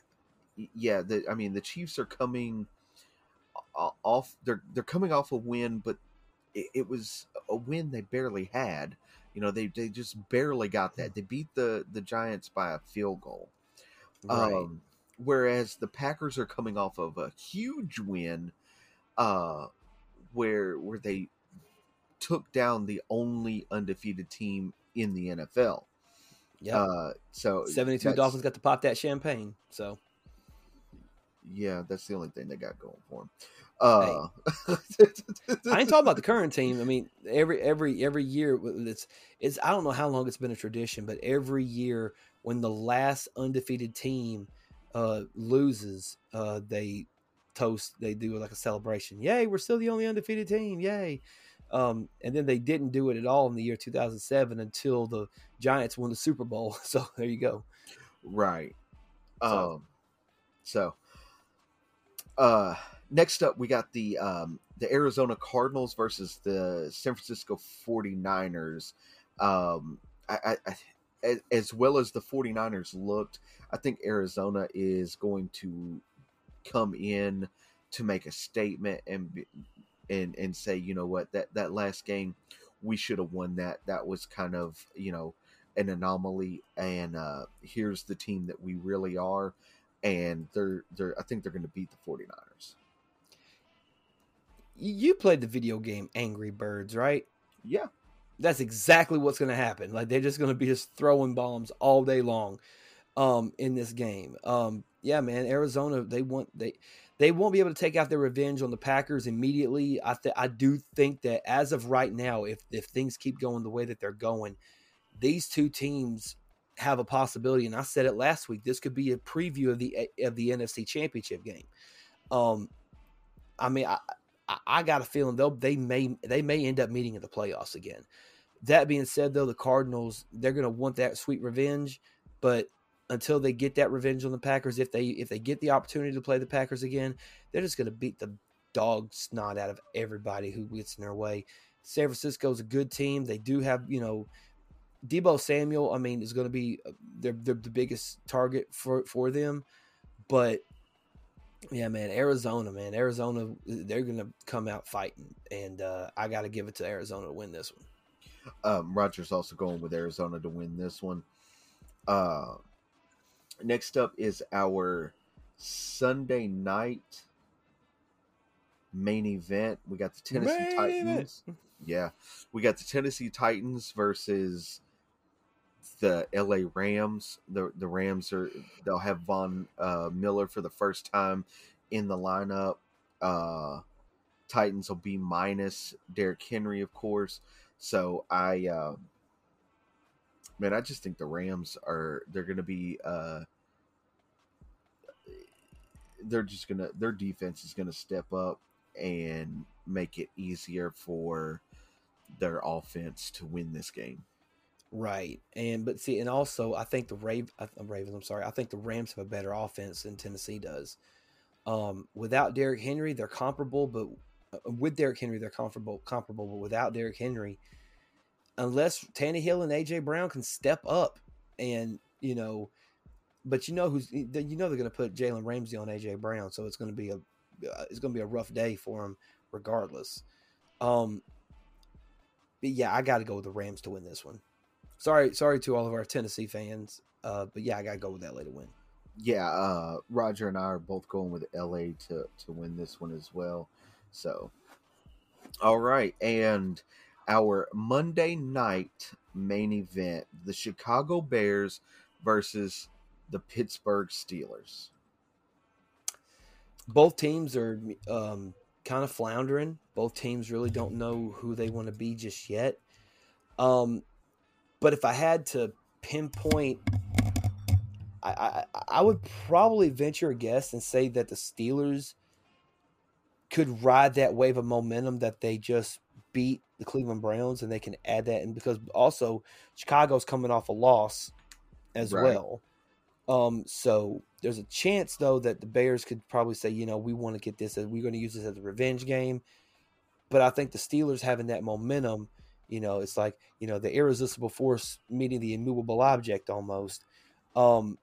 yeah, the, I mean, the Chiefs are coming off. They're they're coming off a win, but it, it was a win they barely had. You know, they they just barely got that. They beat the the Giants by a field goal. Um, whereas the Packers are coming off of a huge win, uh, where where they took down the only undefeated team in the NFL. yeah. Uh, so 72 Dolphins got to pop that champagne. So Yeah, that's the only thing they got going for them. Uh, I ain't talking about the current team. I mean, every every every year it's it's I don't know how long it's been a tradition, but every year when the last undefeated team uh loses, uh they toast they do like a celebration. Yay, we're still the only undefeated team. Yay. Um and then they didn't do it at all in the year 2007 until the Giants won the Super Bowl. So there you go. Right. So- Um so uh next up we got the um the Arizona Cardinals versus the San Francisco 49ers. Um I, I, I as, well as the 49ers looked, I think Arizona is going to come in to make a statement and and and say, you know what, that that last game we should have won that. That was kind of, you know, an anomaly and uh here's the team that we really are and they're they're I think they're going to beat the 49ers. You played the video game Angry Birds, right? Yeah. that's exactly what's going to happen. Like they're just going to be just throwing bombs all day long um in this game. Um yeah, man, Arizona they want they they won't be able to take out their revenge on the Packers immediately. I th- I do think that as of right now if if things keep going the way that they're going, these two teams have a possibility and I said it last week. This could be a preview of the of the NFC Championship game. Um I mean, I, I, got a feeling they'll they may they may end up meeting in the playoffs again. That being said, though, the Cardinals they're going to want that sweet revenge, but until they get that revenge on the Packers, if they if they get the opportunity to play the Packers again, they're just going to beat the dog snot out of everybody who gets in their way. San Francisco's a good team. They do have you know Deebo Samuel. I mean, is going to be uh, they're, they're the biggest target for for them, but yeah, man, Arizona, man, Arizona, they're going to come out fighting, and uh, I got to give it to Arizona to win this one. Um, Rogers also going with Arizona to win this one. Uh, next up is our Sunday night main event. We got the Tennessee Main Titans. Yeah, we got the Tennessee Titans versus the LA Rams. The the Rams are they'll have Von uh, Miller for the first time in the lineup. Uh, Titans will be minus Derrick Henry, of course. So I, uh, man, I just think the Rams are they're going to be. Uh, they're just gonna their defense is gonna step up and make it easier for their offense to win this game. Right, and but see, and also I think the Rav- uh, Ravens. I'm sorry, I think the Rams have a better offense than Tennessee does. Um, without Derrick Henry, they're comparable, but uh, with Derrick Henry, they're comparable. Comparable, but without Derrick Henry, unless Tannehill and AJ Brown can step up, and you know, but you know who's you know they're going to put Jalen Ramsey on AJ Brown, so it's going to be a uh, it's going to be a rough day for him regardless. Um, but yeah, I got to go with the Rams to win this one. Sorry, sorry to all of our Tennessee fans, uh, but yeah, I got to go with LA to win. Yeah, uh, Roger and I are both going with LA to to win this one as well. So, all right, and our Monday night main event: the Chicago Bears versus the Pittsburgh Steelers. Both teams are um, kind of floundering. Both teams really don't know who they want to be just yet. Um, but if I had to pinpoint, I, I, I would probably venture a guess and say that the Steelers could ride that wave of momentum that they just beat the Cleveland Browns, and they can add that. And because also Chicago's coming off a loss as Right. well. Um, so there's a chance though that the Bears could probably say, you know, we want to get this as we're going to use this as a revenge game. But I think the Steelers having that momentum, you know, it's like, you know, the irresistible force meeting the immovable object almost. Um,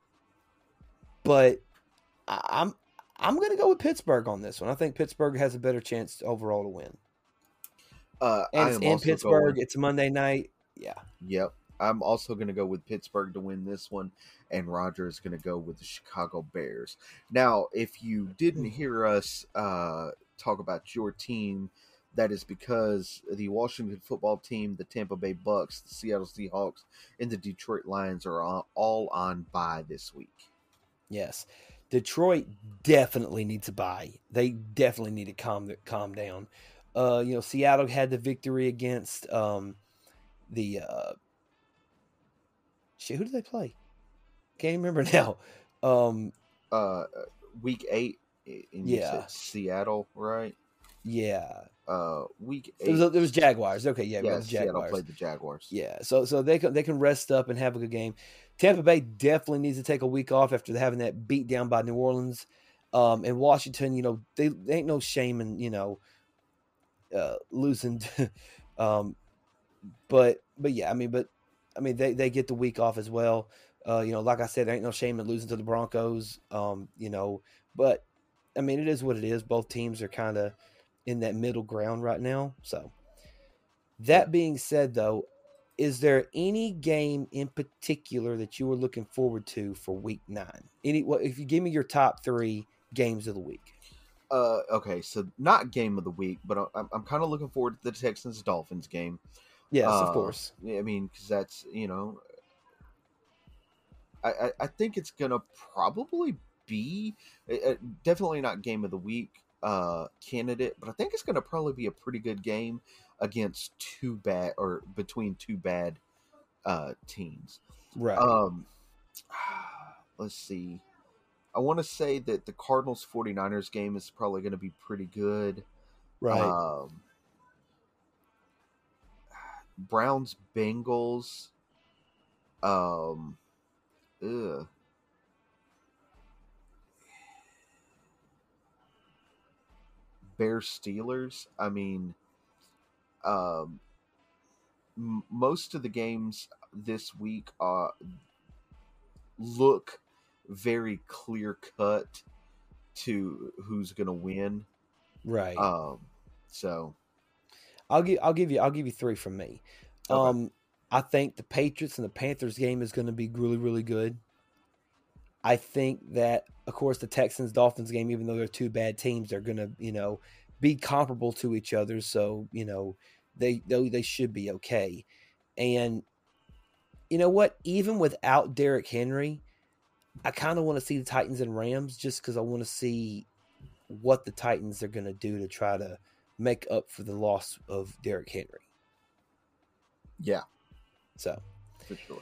but I, I'm I'm going to go with Pittsburgh on this one. I think Pittsburgh has a better chance overall to win. Uh, And it's in Pittsburgh. going- It's Monday night. Yeah. Yep. I'm also going to go with Pittsburgh to win this one, and Roger is going to go with the Chicago Bears. Now, if you didn't Hmm. hear us uh, talk about your team, that is because the Washington football team, the Tampa Bay Bucks, the Seattle Seahawks, and the Detroit Lions are on, all on bye this week. Yes. Detroit definitely needs a bye. They definitely need to calm calm down. Uh, you know, Seattle had the victory against um the uh shit, who did they play? Can't remember now. Um Uh, week eight, you Yeah. Seattle, right? yeah. Uh, week It eight, was, it was Jaguars. Okay, yeah, it yeah, Seattle Jaguars. played the Jaguars. Yeah, so so they can they can rest up and have a good game. Tampa Bay definitely needs to take a week off after having that beat down by New Orleans. Um, and Washington, you know, they, they ain't no shame in you know uh, losing. um, but but yeah, I mean, but I mean they they get the week off as well. Uh, you know, like I said, there ain't no shame in losing to the Broncos. Um, you know, but I mean, it is what it is. Both teams are kind of in that middle ground right now. So that being said, though, is there any game in particular that you were looking forward to for Week Nine? Any? What if you give me your top three games of the week? Uh, okay, so not game of the week, but I- I'm, I'm kind of looking forward to the Texans Dolphins game. Yes, Uh, of course. I mean, because that's you know, I, I I think it's gonna probably be uh, uh, definitely not game of the week uh candidate, but I think it's gonna probably be a pretty good game against two bad or between two bad uh teams. Right. Um, let's see. I want to say that the Cardinals 49ers game is probably going to be pretty good. right. Um, Browns Bengals. Um, ugh. Bears Steelers. I mean, um, m- most of the games this week uh, look very clear cut to who's going to win. Right. Um, so I'll give I'll give you I'll give you three from me. Okay. Um, I think the Patriots and the Panthers game is going to be really really good. I think that of course the Texans Dolphins game, even though they're two bad teams, they're going to you know be comparable to each other. So you know they they, they should be okay. And you know what? Even without Derrick Henry, I kind of want to see the Titans and Rams just because I want to see what the Titans are going to do to try to make up for the loss of Derrick Henry. yeah, So, for sure.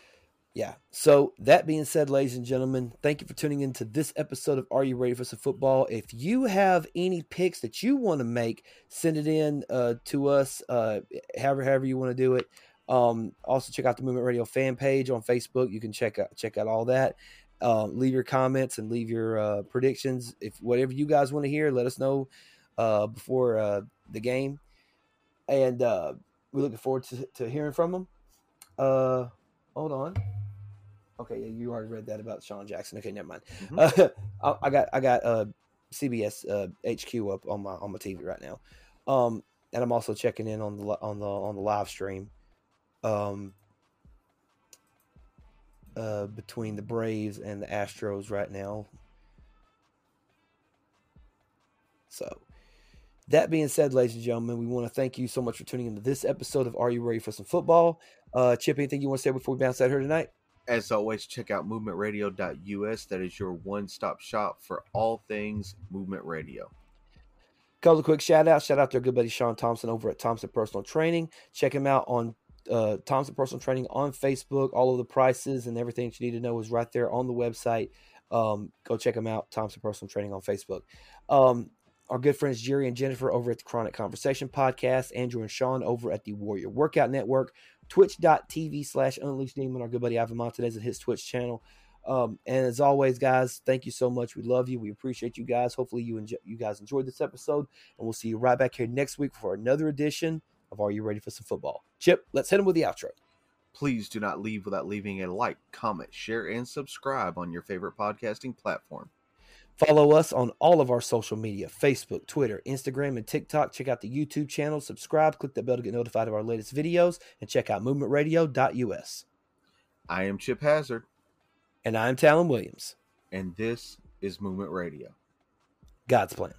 Yeah. So, that being said, ladies and gentlemen, thank you for tuning in to this episode of Are You Ready for Some Football? If you have any picks that you want to make, send it in uh, to us, uh, however, however you want to do it. Um, also, check out the Movement Radio fan page on Facebook. You can check out check out all that. Um, leave your comments and leave your uh, predictions. If whatever you guys want to hear, let us know uh, before uh, the game. And uh, we're looking forward to, to hearing from them. Uh, hold on. Okay, yeah, you already read that about Sean Jackson. Okay, never mind. Mhm. Uh, I, I got I got uh, CBS uh, HQ up on my on my TV right now, um, and I'm also checking in on the on the on the live stream, um, uh, between the Braves and the Astros right now. So, that being said, ladies and gentlemen, we want to thank you so much for tuning into this episode of Are You Ready for Some Football? Uh, Chip, anything you want to say before we bounce out here tonight? As always, check out movementradio.us. That is your one stop shop for all things movement radio. Couple of quick shout outs. Shout out to our good buddy Sean Thompson over at Thompson Personal Training. Check him out on uh, Thompson Personal Training on Facebook. All of the prices and everything that you need to know is right there on the website. Um, go check him out, Thompson Personal Training on Facebook. Um, our good friends Jerry and Jennifer over at the Chronic Conversation Podcast, Andrew and Sean over at the Warrior Workout Network, twitch.tv slash Unleashed Demon, our good buddy Ivan Montanez at his Twitch channel. Um, and as always, guys, thank you so much. We love you. We appreciate you guys. Hopefully, you enjoy, you guys enjoyed this episode, and we'll see you right back here next week for another edition of Are You Ready for Some Football? Chip, let's hit him with the outro. Please do not leave without leaving a like, comment, share, and subscribe on your favorite podcasting platform. Follow us on all of our social media Facebook, Twitter, Instagram, and TikTok. Check out the YouTube channel, subscribe, click the bell to get notified of our latest videos, and check out movementradio.us. I am Chip Hazard, And I'm Talon Williams. and this is Movement Radio. God's plan.